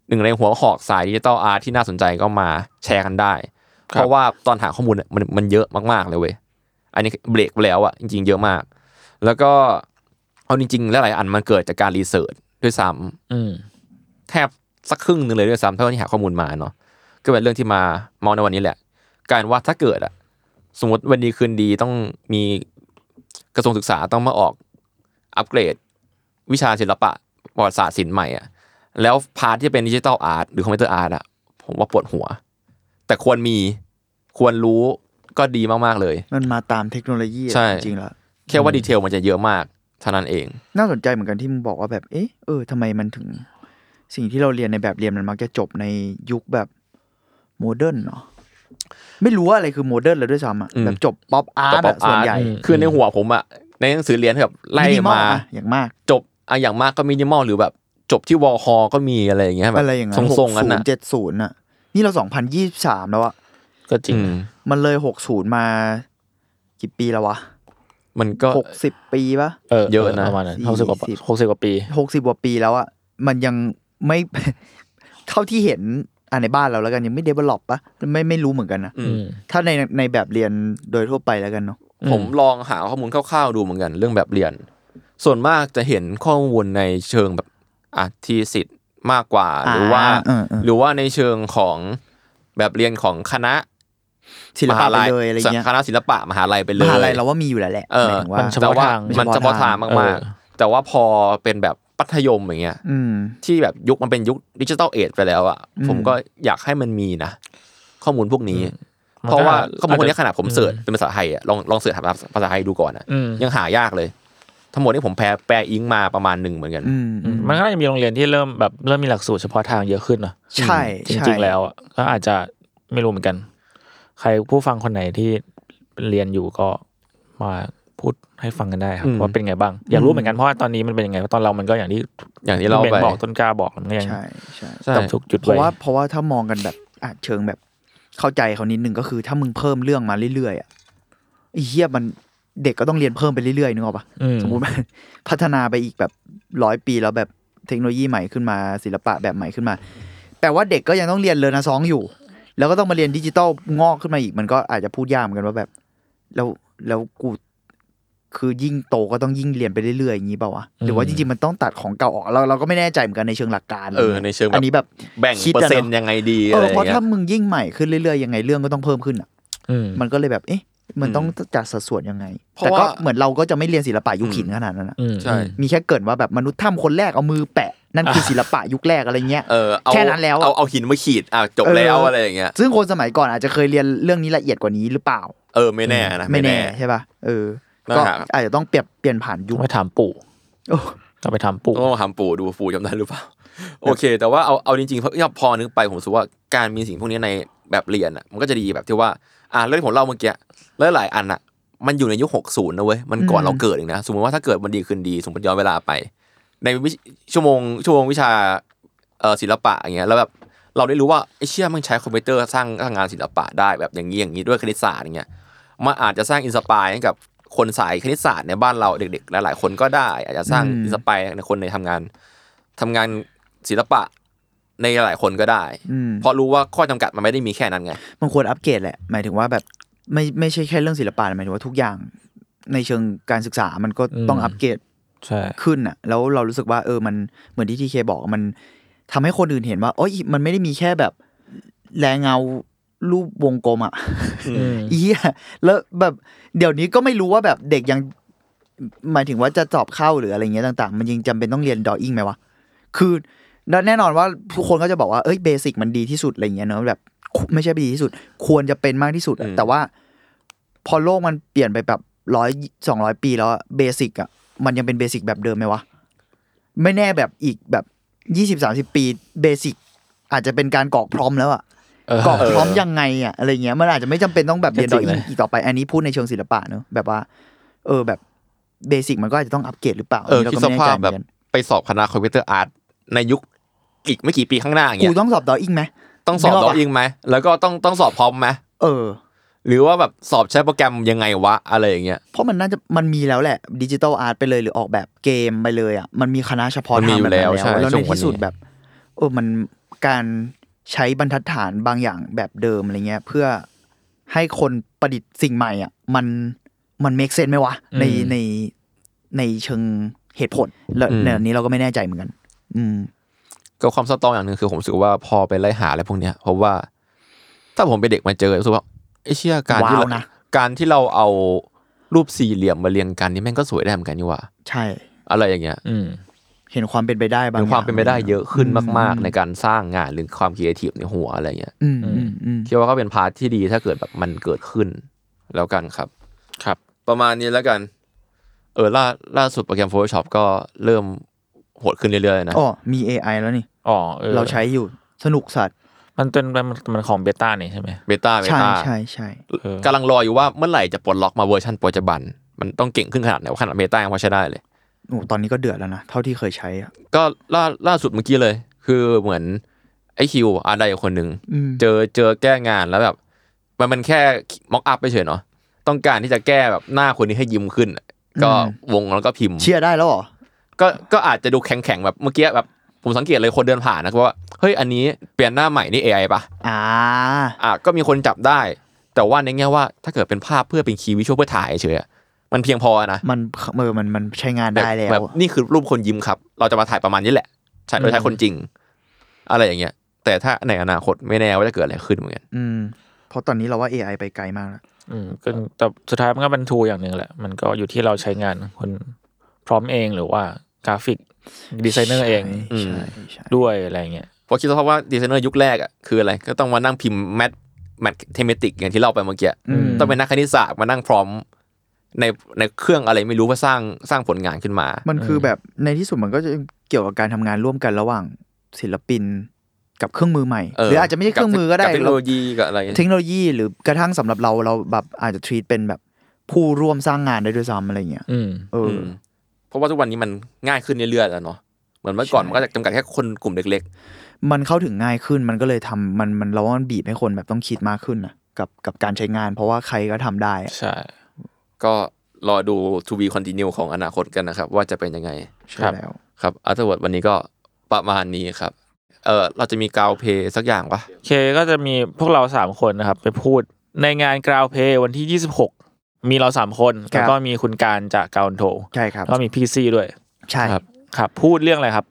C: หนึ่งในหัวหอกสาย digital art ที่น่าสนใจก็มาแชร์กันได้ เพราะว่าตอนหาข้อมูลเนี่ยมันมันเยอะมากๆเลยเว้ยอันนี้เบรกไปแล้วอะจริง ๆ เยอะมาก แล้วก็เอาจริงๆแล้วหลายอันมันเกิดจากการ research ด้วยซ้ำ
B: อืม
C: แทบสักครึ่งหนึ่งเลยด้วยซ้ำเท่าที่หาข้อมูลมาเนาะก็เป็นเรื่องที่มาเมาท์ในวันนี้แหละ การว่าถ้าเกิดอะ สมมติวันดีคืนดีต้องมีกระทรวงศึกษาต้องมาออกอัปเกรด วิชาศิลปะประวัติศาสตร์ศิลป์ใหม่อะแล้ว part ที่เป็น digital art หรือ computer art อะผมว่าปวดหัว แต่ควรมีควรรู้ก็ดีมาก ๆ เลย
D: มันมาตามเทคโนโลยีอะ
C: ใช่
D: จริงๆแล้ว
C: แค่ว่า detail มันจะเยอะมากเท่านั้นเอง
D: น่าสนใจเหมือนกันที่มึงบอกว่าแบบเอ๊ะเออทำไมมันถึง สิ่งที่เราเรียนในแบบเรียนมันมักจะจบในยุคแบบ modern เนาะ ไม่รู้ว่าอะไรคือ modern เลยด้วยซ้ำอะ
C: อืม
D: แบบจบป๊อปอาร์ต
C: แต่ pop
D: ส่วนใหญ่
C: art คือในหัวผมอะในหนังสือเรียนแบบไล่
D: มินิมอล
C: มา
D: อะอย่างมาก
C: จบอะอย่างมากก็มินิมอลหรือแบบ จบที่วอลคอก็มีอะไรอย่างเงี้ยแบบ
D: อะไรอย่าง
C: ท
D: นั้น
C: รงๆนั้นอะ
D: เจ็ดศูนย์อะนี่เราสองพันยี่สามแล้วอะ
B: ก็จริง
C: อืม
D: มันเลยหกศูนย์มากี่ปีแล้ววะ
C: มันก็
D: หกสิบปีปะ
B: เออ
C: เยอะนะ
B: ประมาณนั้น
D: สี่
B: หกสิบกว่า
D: สิบ
B: หกสิบกว่าปี
D: หกสิบกว่าปีแล้วอะมันยังไม่ เท่าที่เห็น อ่าในบ้านเราแล้วกันยังไม่เดเวล็อปปะไม่ไม่รู้เหมือนกันนะ
C: อื
B: อื
C: ม
B: ม
D: ถ้าในในแบบเรียนโดยทั่วไปแล้วกันเนาะ
C: ผมลองหาข้อมูลคร่าวๆดูเหมือนกันเรื่องแบบเรียน ส่วนมากจะเห็นข้อมูลในเชิงแบบอะทีสิทธิ์มากกว่า หรือว่า
D: เออเออ
C: หรือว่าในเชิงของแบบเรียนของคณะ
D: ศิลปะไปเลยอะไรเงี้ย
C: คณะศิลปะมหาลัยไปเล
D: ม
C: ย
D: หาลัยเราว่ามีอยู่แล้วแหละ
C: เออ
D: หมายถึงว่า
B: มันเฉ
C: แต่
B: พาะ
C: ว่า
B: ทาง
C: มันเฉพาะทาง
B: เอ
C: มาก
B: อ
C: ๆแต่ว่าพอเป็นแบบ ปัธยมอย่างเงี้ย
D: อืม
C: ที่แบบยุคมันเป็นยุคดิจิทัลเอจไปแล้วอะ
D: อืม
C: ผมก็อยากให้มันมีนะข้อมูลพวกนี้
B: มันก็
C: เพราะว่าข้อมูลพวกนี้
B: อาจจะ
C: ขนาดผมเสิร์ชเป็นภาษาไทยอะลองลองเสิร์ชหาภาษาไทยดูก่อนอะ
B: อืม
C: ยังหายากเลย ทั้งหมดนี่ผมแปลแปลอิงมาประมาณหนึ่งเหมือนกัน
D: อืม
B: อืมมันก็น่าจะมีโรงเรียนที่เริ่มแบบเริ่มมีหลักสูตรเฉพาะทางเยอะขึ้นเนอะ
D: ใช่
B: จ
D: ใช่
B: ริงๆแล้วอะก็อาจจะไม่รู้เหมือนกัน ใครผู้ฟังคนไหนที่เรียนอยู่ก็มา พูดให้ฟังกันได้ครับ
C: อืม
B: ว่าเป็นไงบ้าง อยากรู้เหมือนกันเพราะว่าตอนนี้มันเป็นยังไงเพราะตอนเรามันก็อย่างที่
C: อย่างที่เรา
B: เบน
C: ไป
B: บอกต้นกล้าบอกมันก็ยัง
D: ใช่ใช่
C: ใช่
B: กับทุกจุด
D: เพราะ
B: ไว้
D: ว่าเพราะว่าถ้ามองกันแบบอะเชิงแบบเข้าใจเขานิดนึงก็คือ ถ้ามึงเพิ่มเรื่องมาเรื่อยๆอะไอ้เฮียมันเด็กก็ต้องเรียนเพิ่มไปเรื่อยๆนึกออกปะ
B: อืม
D: สมมติว่าพัฒนาไปอีกแบบร้อยปีแล้วแบบเทคโนโลยีใหม่ขึ้นมาศิลปะแบบใหม่ขึ้นมาแต่ว่าเด็กก็ยังต้องเรียนเรียนนะซองอยู่ แล้วก็ต้องมาเรียนดิจิตอลงอกขึ้นมาอีกมันก็อาจจะพูดยากเหมือนกันว่าแบบ แล้วแล้วกู คือยิ่งโตก็ต้องยิ่งเรียนไปเรื่อยๆอย่างนี้เปล่าวะหรือว่าจริงๆมันต้องตัดของเก่าออกเราเราก็ไม่แน่ใจเหมือนกันในเชิงหลักการ
C: เออในเชิงแบบ
D: อันนี้แบบ
C: แบ่ง
D: คิด
C: เปอ
D: อะ
C: ร์เซ็นต์
D: เนอะ
C: ยังไงดี
D: เอ
C: อะไร
D: อ
C: อ
D: เพราะ
C: ย่างเงี้
D: ถ้ายมึงยิ่งใหม่ขึ้นเรื่อยๆยังไงเรื่องก็ต้องเพิ่มขึ้นอะ
B: อืม
D: มันก็เลยแบบเอ๊ะมันต้องจัดสัดส่วนยังไง
C: เพราะ
D: แต่ก็
C: ว่า
D: เหมือนเราก็จะไม่เรียนศิลปะยุคหินขนาดนั้นนะ
B: อืม
C: ใช่
D: มีแค่เกริดว่าแบบมนุษย์ถ้ำคนแรกเอามือแปะ นั่นคือศิลปะยุคแรกอะไรเงี้ย
C: เออเอา
D: แค่นั้นแล้วอะ
C: เอาเอาหินมาขีดอะจบ
D: เออ
C: แล้วอะไรอย่างเงี้ย
D: ซึ่งคนสมัยก่อนอาจจะเคยเรียนเรื่องนี้ละเอียดกว่านี้หรือเปล่า
C: เออไม่แน่นะ
D: ไม่แน่ใช่ป่ะ เออ
C: นะ
D: ก็
C: ฮะ
D: อาจจะต้องเปลี่ยนเปลี่ยนผ่านยุค
B: ต้องไปถามปู่
D: โอ้
B: ต้องไปถามปู่
C: ต้องถามปู่ดูปู่จำได้หรือเปล่าโอเค แต่ว่าเอาเอาจริงๆเพราะพอนึกไปผมรู้สึกว่าการมีสิ่งพวกนี้ในแบบเรียนอะมันก็จะดีแบบที่ว่าอ่าเรื่องที่ผมเล่าเมื่อกี้แล้วหลายอันอะ มันอยู่ในยุค60นะเว้ยมันก่อนเราเกิดเองนะสมมติว่าถ้าเกิดมันดีขึ้นดี สมมติย้อนเวลาไป ในวิชั่วโมงชั่วโมงวิชาเอ่อศิลปะอย่างเงี้ยแล้วแบบเราได้รู้ว่าไอ้เชี่ยมันใช้คอมพิวเตอร์สร้างสร้างงานศิลปะได้แบบอย่างนี้อย่างนี้ด้วยคณิตศาสตร์อย่างเงี้ยมันอาจจะสร้าง inspire ให้กับ คนสายคณิตศาสตร์ในบ้านเราเด็กๆหลายๆคนก็ได้ อาจจะสร้าง
D: อืม
C: inspire ในคนในทำงานทำงานศิลปะในหลายคนก็ได้
D: อืม
C: เพราะรู้ว่าข้อจำกัดมันไม่ได้มีแค่นั้นไง
D: มันควรอัปเกรดแหละหมายถึงว่าแบบไม่ไม่ใช่แค่เรื่องศิลปะหมายถึงว่าทุกอย่าง ในเชิงการศึกษามันก็ต้องอัปเกรด
B: ใช่
D: ขึ้นอะ แล้วเรารู้สึกว่าเออมันเหมือนที่ทีเคบอกมันทำให้คนอื่นเห็นว่าโอ้ยมันไม่ได้มีแค่แบบแรงเงา รูปวงกลมอะ
B: อืม
D: อียแล้วแบบเดี๋ยวนี้ก็ไม่รู้ว่าแบบเด็กยัง หมายถึงว่าจะสอบเข้าหรืออะไรเงี้ยต่าง ๆ มันยังจำเป็นต้องเรียนดออิ่งไหมวะ คือแน่นอนว่าทุกคนก็จะบอกว่าเอ้ยเบสิกมันดีที่สุดอะไรเงี้ยเนอะแบบ ไม่ใช่ดีที่สุด ควรจะเป็นมากที่สุดอะ
C: อืม
D: แต่ว่า พอโลกมันเปลี่ยนไปแบบร้อยสองร้อยปีแล้วเบสิกอะมันยังเป็นเบสิกแบบเดิมไหมวะไม่แน่แบบอีกแบบยี่สิบสามสิบปีเบสิกอาจจะเป็นการกรอกพร้อมแล้วอะ
B: เออ ก
D: รอกพร้อมยังไงอะอะไรเงี้ยมันอาจจะไม่จำเป็นต้องแบบเรียนด
B: ก็
D: อ
B: จริง
D: อิง
B: นะ
D: อีกต่อไป อันนี้พูดในเชิงศิลปะเนอะแบบว่า เออแบบเบสิกมันก็อาจจะต้องอัปเกรดหรือเปล่า
C: เออ
D: เรา
C: คิด
D: ก็
C: ส
D: ไม่แน่
C: ภา
D: ใจ
C: พ
D: เหมื
C: แบ
D: อบนกัน
C: ไปสอบคณะคอมพิวเตอร์อาร์ตในยุคอีกไม่กี่ปีข้างหน้าอย่าง
D: กู
C: เงี้ย
D: ต้องสอบดออิงไหม
C: ต้องสอบ
D: นึกออก
C: ดอ
D: ปะ
C: อิงไหมแล้วก็ต้องต้องสอบพร้อมไหม
D: เออ
C: หรือว่าแบบสอบใช้โปรแกรมยังไงวะอะไรอย่างเงี้ย
D: เพราะมันน่าจะมันมีแล้วแหละ digital art ไปเลยหรือออกแบบเกมไปเลยอะมันมีคณะเฉพาะ
C: มันมี
D: ทาง
C: อยู่
D: แบบนั้น
C: แล้ว
D: แล้ว
C: ใช่
D: แล้วใช่ใน
C: วงวัน
D: ที่สุด
C: นี้
D: แบบเออมันการ ใช้บรรทัดฐานบางอย่างแบบเดิมอะไรเงี้ย เพื่อให้คนประดิษฐ์สิ่งใหม่อะมันมัน make sense ไหมวะ ในในในเชิงเหตุผลแล้วในอันนี้เราก็ไม่แน่ใจเหมือนกัน อืม
C: ก็ความ strong อย่างหนึ่งคือผมรู้สึกว่าพอไปไล่หาอะไรพวกเนี้ยเพราะว่า ถ้าผมเป็นเด็กมาเจอรู้สึกว่าไอ้เชี่ยการที่
D: ว้าว
C: เรา
D: นะ
C: การที่เราเอารูปสี่เหลี่ยมมาเรียงกันนี่แม่งก็สวยได้เหมือนกันนี่หว่า
D: ใช่
C: อะไรอย่างเงี้ย
B: อืม
D: เห็นความเป็นไปได้บางอย่างมี
C: ความเป็นไปได้เยอะขึ้นมาก ๆ ใน
D: อื
C: การสร้างงานหรือความครีเอทีฟในหัวอะไรเงี้ย
D: อืมอืมอืม
C: คิดว่าก็เป็น part ที่ดีถ้าเกิดแบบมันเกิดขึ้น แล้วกันครับ
B: ครับ
C: ประมาณนี้แล้วกัน เออล่าล่าสุดโปรแกรม Photoshop ก็เริ่มโหดขึ้นเรื่อย ๆ นะ
D: อ๋อมี AI แล้วนี่
B: อ๋อเออ
D: เราใช้อยู่สนุกสัตว์
B: มันเป็นมันมันของ beta นี่ใช่ไหม
C: beta beta
D: ใช่ใช่ใช่
B: เออ
C: กำลังรออยู่ว่าเมื่อไหร่จะปลดล็อกมาเวอร์ชันปัจจุบัน มันต้องเก่งขึ้นขนาดไหนว่าขนาด beta ยังพอใช้ได้เลย
D: โอ้ตอนนี้ก็เดือดแล้วนะ เท่าที่เคยใช้อะ
C: ก็ล่าล่าสุดเมื่อกี้เลย คือเหมือนไอคิวอาร์ไดคนหนึ่ง
D: อืม
C: เจอเจอแก้งานแล้วแบบ มันมันแค่ mock up ไปเฉยเนาะต้องการที่จะแก้แบบหน้าคนนี้ให้ยิ้มขึ้น ก็วงแล้วก็พิมพ์
D: เชียร์ได้แล้วเหรอ
C: ก็ก็อาจจะดูแข็งแข็งๆแบบเมื่อกี้แบบผมสังเกตเลยคนเดินผ่านนะว่าเฮ้ยอันนี้เปลี่ยนหน้าใหม่นี่ AI ปะ
D: อ่า
C: อะก็มีคนจับได้ แต่ว่าในแง่ว่าถ้าเกิดเป็นภาพเพื่อเป็นคีย์วิชวลเพื่อถ่ายเฉยๆอะ มันเพียงพอนะ
D: มันเออมันมันใช้งาน
C: แบบ
D: ได้แล้ว
C: แบบนี่คือรูปคนยิ้มครับ เราจะมาถ่ายประมาณนี้แหละใช่โดยใช้คนจริง อะไรอย่างเงี้ย แต่ถ้าในอนาคตไม่แน่ว่าจะเกิดอะไรขึ้นเหมือนกัน
D: อืมเพราะตอนนี้เราว่า AI ไปไกลมากแล้ว
B: อืมก็แต่สุดท้ายมันก็เป็น tool อย่างหนึ่งแหละ มันก็อยู่ที่เราใช้งานคน prompt เองหรือว่า graphic designer เอง
C: อืม
D: ใช่ใช่
B: ด้วยอะไรเงี้ย
C: เพราะคิดสภาพว่าดีไซเนอร์ยุคแรกอะคืออะไร ก็ต้องมานั่งพิมพ์ math mathematic อย่างที่เราไปเมื่อกี้
D: อืม
C: ต้องเป็นนักคณิตศาสตร์มานั่ง prompt ในในเครื่องอะไรไม่รู้เพื่อสร้างสร้างผลงานขึ้นมา
D: มันคือแบบในที่สุดมันก็จะเกี่ยวกับการทำงานร่วมกันระหว่างศิลปินกับเครื่องมือใหม่
C: เออ
D: หรืออาจจะไม่ใช่เครื่องมือก็ได้
C: บเทคโนโลยีกับอะไร
D: เทคโนโลยีหรือกระทั่งสำหรับเราเราแบบอาจจะ treat เป็นแบบผู้ร่วมสร้างงานได้ด้วยซ้ำอะไรเงี้ย
B: อืม
D: เออ
C: อืมเพราะว่าทุกวันนี้มันง่ายขึ้นเรื่อยๆแล้วเนาะเหมือนเมื่อก่อน
D: ใช่
C: มันก็จะจำกัดแค่คนกลุ่มเล็ก
D: มันเข้าถึงง่ายขึ้นมันก็เลยทำมันมันเราว่ามันบีบให้คนแบบต้องคิดมากขึ้นนะกับกับการใช้งาน เพราะว่าใครก็ทำได้อะ
B: ใช่
C: ๆ ก็รอดู to be continue ของอนาคตกันนะครับ ว่าจะเป็นยังไง
D: ใช่แล้ว
C: ครับ Arttrovert วันนี้ก็ประมาณนี้ครับเออเราจะมีกาวเพย์สักอย่างปะ
B: เคก็จะมีพวกเราสามคนนะครับ ไปพูดในงานกราวเพย์วันที่26มีเราสามคน
D: ครับ
B: แล้วก็มีคุณการจากกาวน์โท
D: ใช่ครับ
B: แล้วก็มีพี่ซี่ด้วย
D: ใช่
C: ครับ
B: ครับ พูดเรื่องอะไรครับ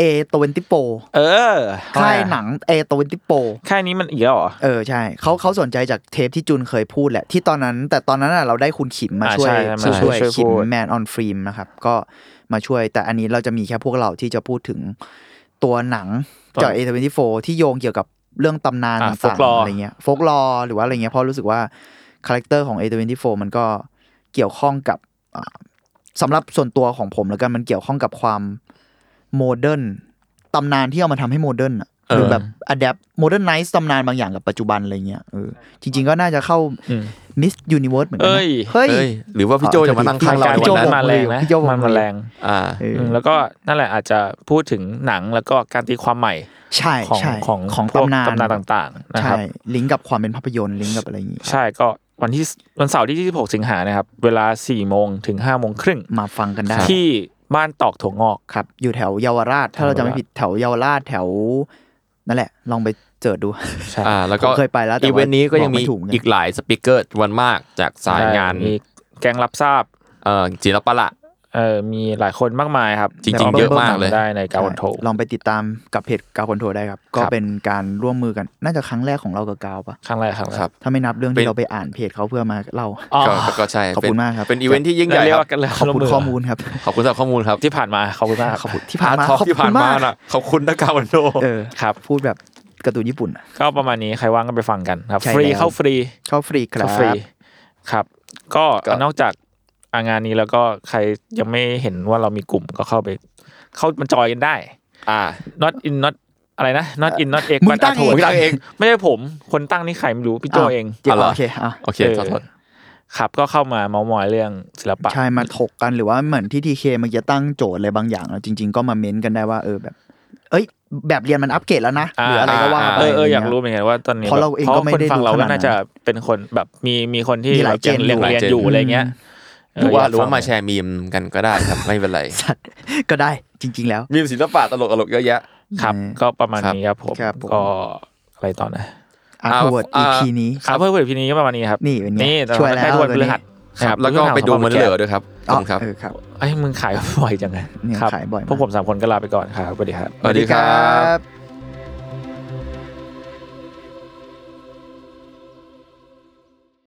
D: A ตัวโป
B: เออ
D: ค่ายหนัง A ตัวโป
B: ค่ายนี้มันอีกแล้วเหรอ
D: เออใช่เขาเขาสนใจจากเทปที่จุนเคยพูดแหละ ที่ตอนนั้น แต่ตอนนั้นน่ะเราได้คุณขิมมา
B: อ่า
D: ช่วย
B: ใช่ใช่
D: มาช่วย
B: ช่วย
D: ขิม
B: พูด
D: แมนออนฟิล์มนะครับ ก็มาช่วย แต่อันนี้เราจะมีแค่พวกเราที่จะพูดถึงตัวหนังจาก A 24ที่โยงเกี่ยวกับเรื่องตำนาน
B: อะ
D: ต่าง
B: folklore
D: ๆอะไรเงี้ยโฟกลอหรือว่าอะไรเงี้ยเพราะรู้สึกว่า character ของ A 24มันก็เกี่ยวข้องกับอ่าสำหรับส่วนตัวของผมแล้วกันมันเกี่ยวข้องกับความ modern ตำนานที่เอามาทำให้ modern อะหรือแบบ adapt modernize ตำนานบางอย่างกับปัจจุบันอะไรเงี้ยเออจริง ๆ ก็น่าจะเข้า
B: อืม
D: มิสยูนิเวิร์สเหมือนกั
B: น
D: นะเอ้
B: ย
D: เฮ้ย
C: เอ้ย หรือว่าพี่โจจะมานั่งข้างเรา
B: การ
C: ใน
D: พี่โจ
C: วันนั้น
B: มาแรงนะ
D: พี่โจบอก
B: มันมาแรง
C: อ่า
D: เออ
B: อืมแล้วก็นั่นแหละอาจจะพูดถึงหนังแล้วก็การตีความใหม่
D: ใช่
B: ของ
D: ใช่
B: ของ
D: ของ
B: พวก
D: ตำนาน
B: ตำนานต่างๆนะค
D: ใช่
B: รับ
D: ลิงก์กับความเป็นภาพยนตร์ลิงก์กับอะไรอย่างงี้
B: ใช่ก็วันที่วันเสาร์ที่ 26 สิงหานะครับ เวลา4โมงถึง5โมงครึ่ง
D: มาฟังกันได้
B: ที่ บ้านตอกถั่วงอก
D: ครับ อยู่แถวเยาวราช ถ้าเราจะไม่ผิดแถวเยาวราชแถว นั่นแหละ ลองไปเจิดดู
B: ใช่
C: อ่าแล้วก็
D: ผมเคยไปแล้วแต่
C: อีเวนต์นี้ก็ยัง
D: บอกไม่
C: มี
D: ถูกเหมือนกัน
C: อีกหลายสปิเกอร์วันมากจากสายงาน
B: มีแกงรับทราบ
C: เอ่อจิรปะละ
B: เออมีหลายคนมากมายครับ
C: จริงๆ
B: ล
C: เยอะมากเลย
B: ได้ในกาวันโท
D: ใช่ลองไปติดตามกับเพจกาวคอนโทรได้ครับ ก็เป็นการร่วมมือกันน่าจะครั้งแรกของเรากับกาวปะ
B: ครั้งแรกครับ
C: ครับ
D: ถ้าไม่นับเรื่อง
C: เป็น
D: ที่เราไปอ่านเพจเขาเพื่อมาเล่า
B: อ๋อ
C: ก็ก็ก็ใช่
D: ขอบคุณ
C: เป็น
D: มากครับ
C: เป็นอีเวนท์ที่ยิ่งใหญ่
B: เรีย
C: ค
B: ก
C: รับ
B: ว่ากันเลย
D: ขอบคุณข้อมูลครับ
C: ขอบคุณสำหรับข้อมูลครับ
B: ที่ผ่านมาขอบคุณมาก
D: ขอบคุณที่ผ่านมา
C: ทอล์ก
D: ขอบ
C: ที่
D: คุ
C: ผ่าน
D: ณ
C: มามา
D: ก
C: น่ะขอบคุณนะกาวันโด
D: เออ
B: ครับ
D: พูดแบบการ์ตูนญี่ปุ่นอะ
B: ก็ประมาณนี้ใครว่างก็ไปฟังกันครับ
D: ใช่
B: ฟรี
D: แล้ว
B: เข้าฟรี
D: เข้าฟรีครั
B: เข้า
D: บ
B: ฟรีครับ ก็
C: ก็
B: นอกจากอ่างานนี้แล้วก็ใครยังไม่เห็นว่าเรามีกลุ่มก็เข้าไป เข้ามาจอยกันได้
C: อ่า
B: not in not อะไรนะ not in not egg
D: มึง
B: but
D: ตั้ง
B: a
D: เอง
B: toad
C: มึงตั้งเอง
B: ไม่ใช่ผม คนตั้งนี่ใครไม่รู้พี่โจเอง
D: เดี๋ยว
C: อ๋อเหรอ
D: โอเคอะ
C: โอเค
B: เออ
C: ขอโทษ
B: ครับก็เข้ามาเมามอยเรื่องศิลปะ
D: ใช่มาถกกันหรือว่าเหมือนที่ทีเคเมื่อกี้ตั้งโจทย์อะไรบางอย่างแล้วจริง ๆ ก็มาเม้นกันได้ว่าเออแบบ เอ้ย แบบเรียนมันอัปเกรดแล้วนะ
B: อ่า
D: หรืออะไรก็ว่าไป
B: เออเอออยากะ
D: ไรู้
B: เหมือนกันว่าตอนนี้
D: เพราะเราเองก็ไม่ได้
B: คนฟัง
D: ดู
B: เรา
D: ข
B: ก็
D: นาดนั้น
B: น่าจะเป็นคนแบบมีมีคนที่
D: มีหลาย
B: แบบง
D: เจน
B: เรียน
C: อยู่
B: เรียน
C: หลายเจน
B: อยู่อะไรเงี้ย
D: อื
C: หรือว่า
B: เยก
C: หรือว่า
B: ฟัง
C: มาแชร์มีมกันก็ได้ครับไม่เป็นไร
D: สัตว์ก็ได้จริง ๆ แล้ว
C: มีมศิลปะตลกตลกๆเยอะแยะ
B: ครับ
D: อืม
B: ก็ประมาณ
C: ครับ
B: นี้ครับผม
D: ครับผม
B: ก็อะไรต่อนะ
D: อา
C: เอา
D: ร์ทเวิร์ด
C: อ่า
D: EP นี้
B: ครับเพื่อนเพื่อนพี่นี้ก็ประมาณนี้ครับ
D: นี่เป็นไง
B: นี่แต่
D: ช่วยแล้ว
B: ให้ทุกวันพ
D: ตัว
B: ฤ
D: นี้
B: หัส
C: ครับ แล้วก็ไปดูมันเหลือด้วยครับขอบคุณครับ
D: เออครับ
B: ไอ้ยมึงขายบ่อยจังไง
D: เนี่ย
B: ครับ
D: ขายบ่อยมาก
B: พวกผมสามคนก็ลาไปก่อนครับสวัสดีครับ
C: สวัสดีครับ
D: บ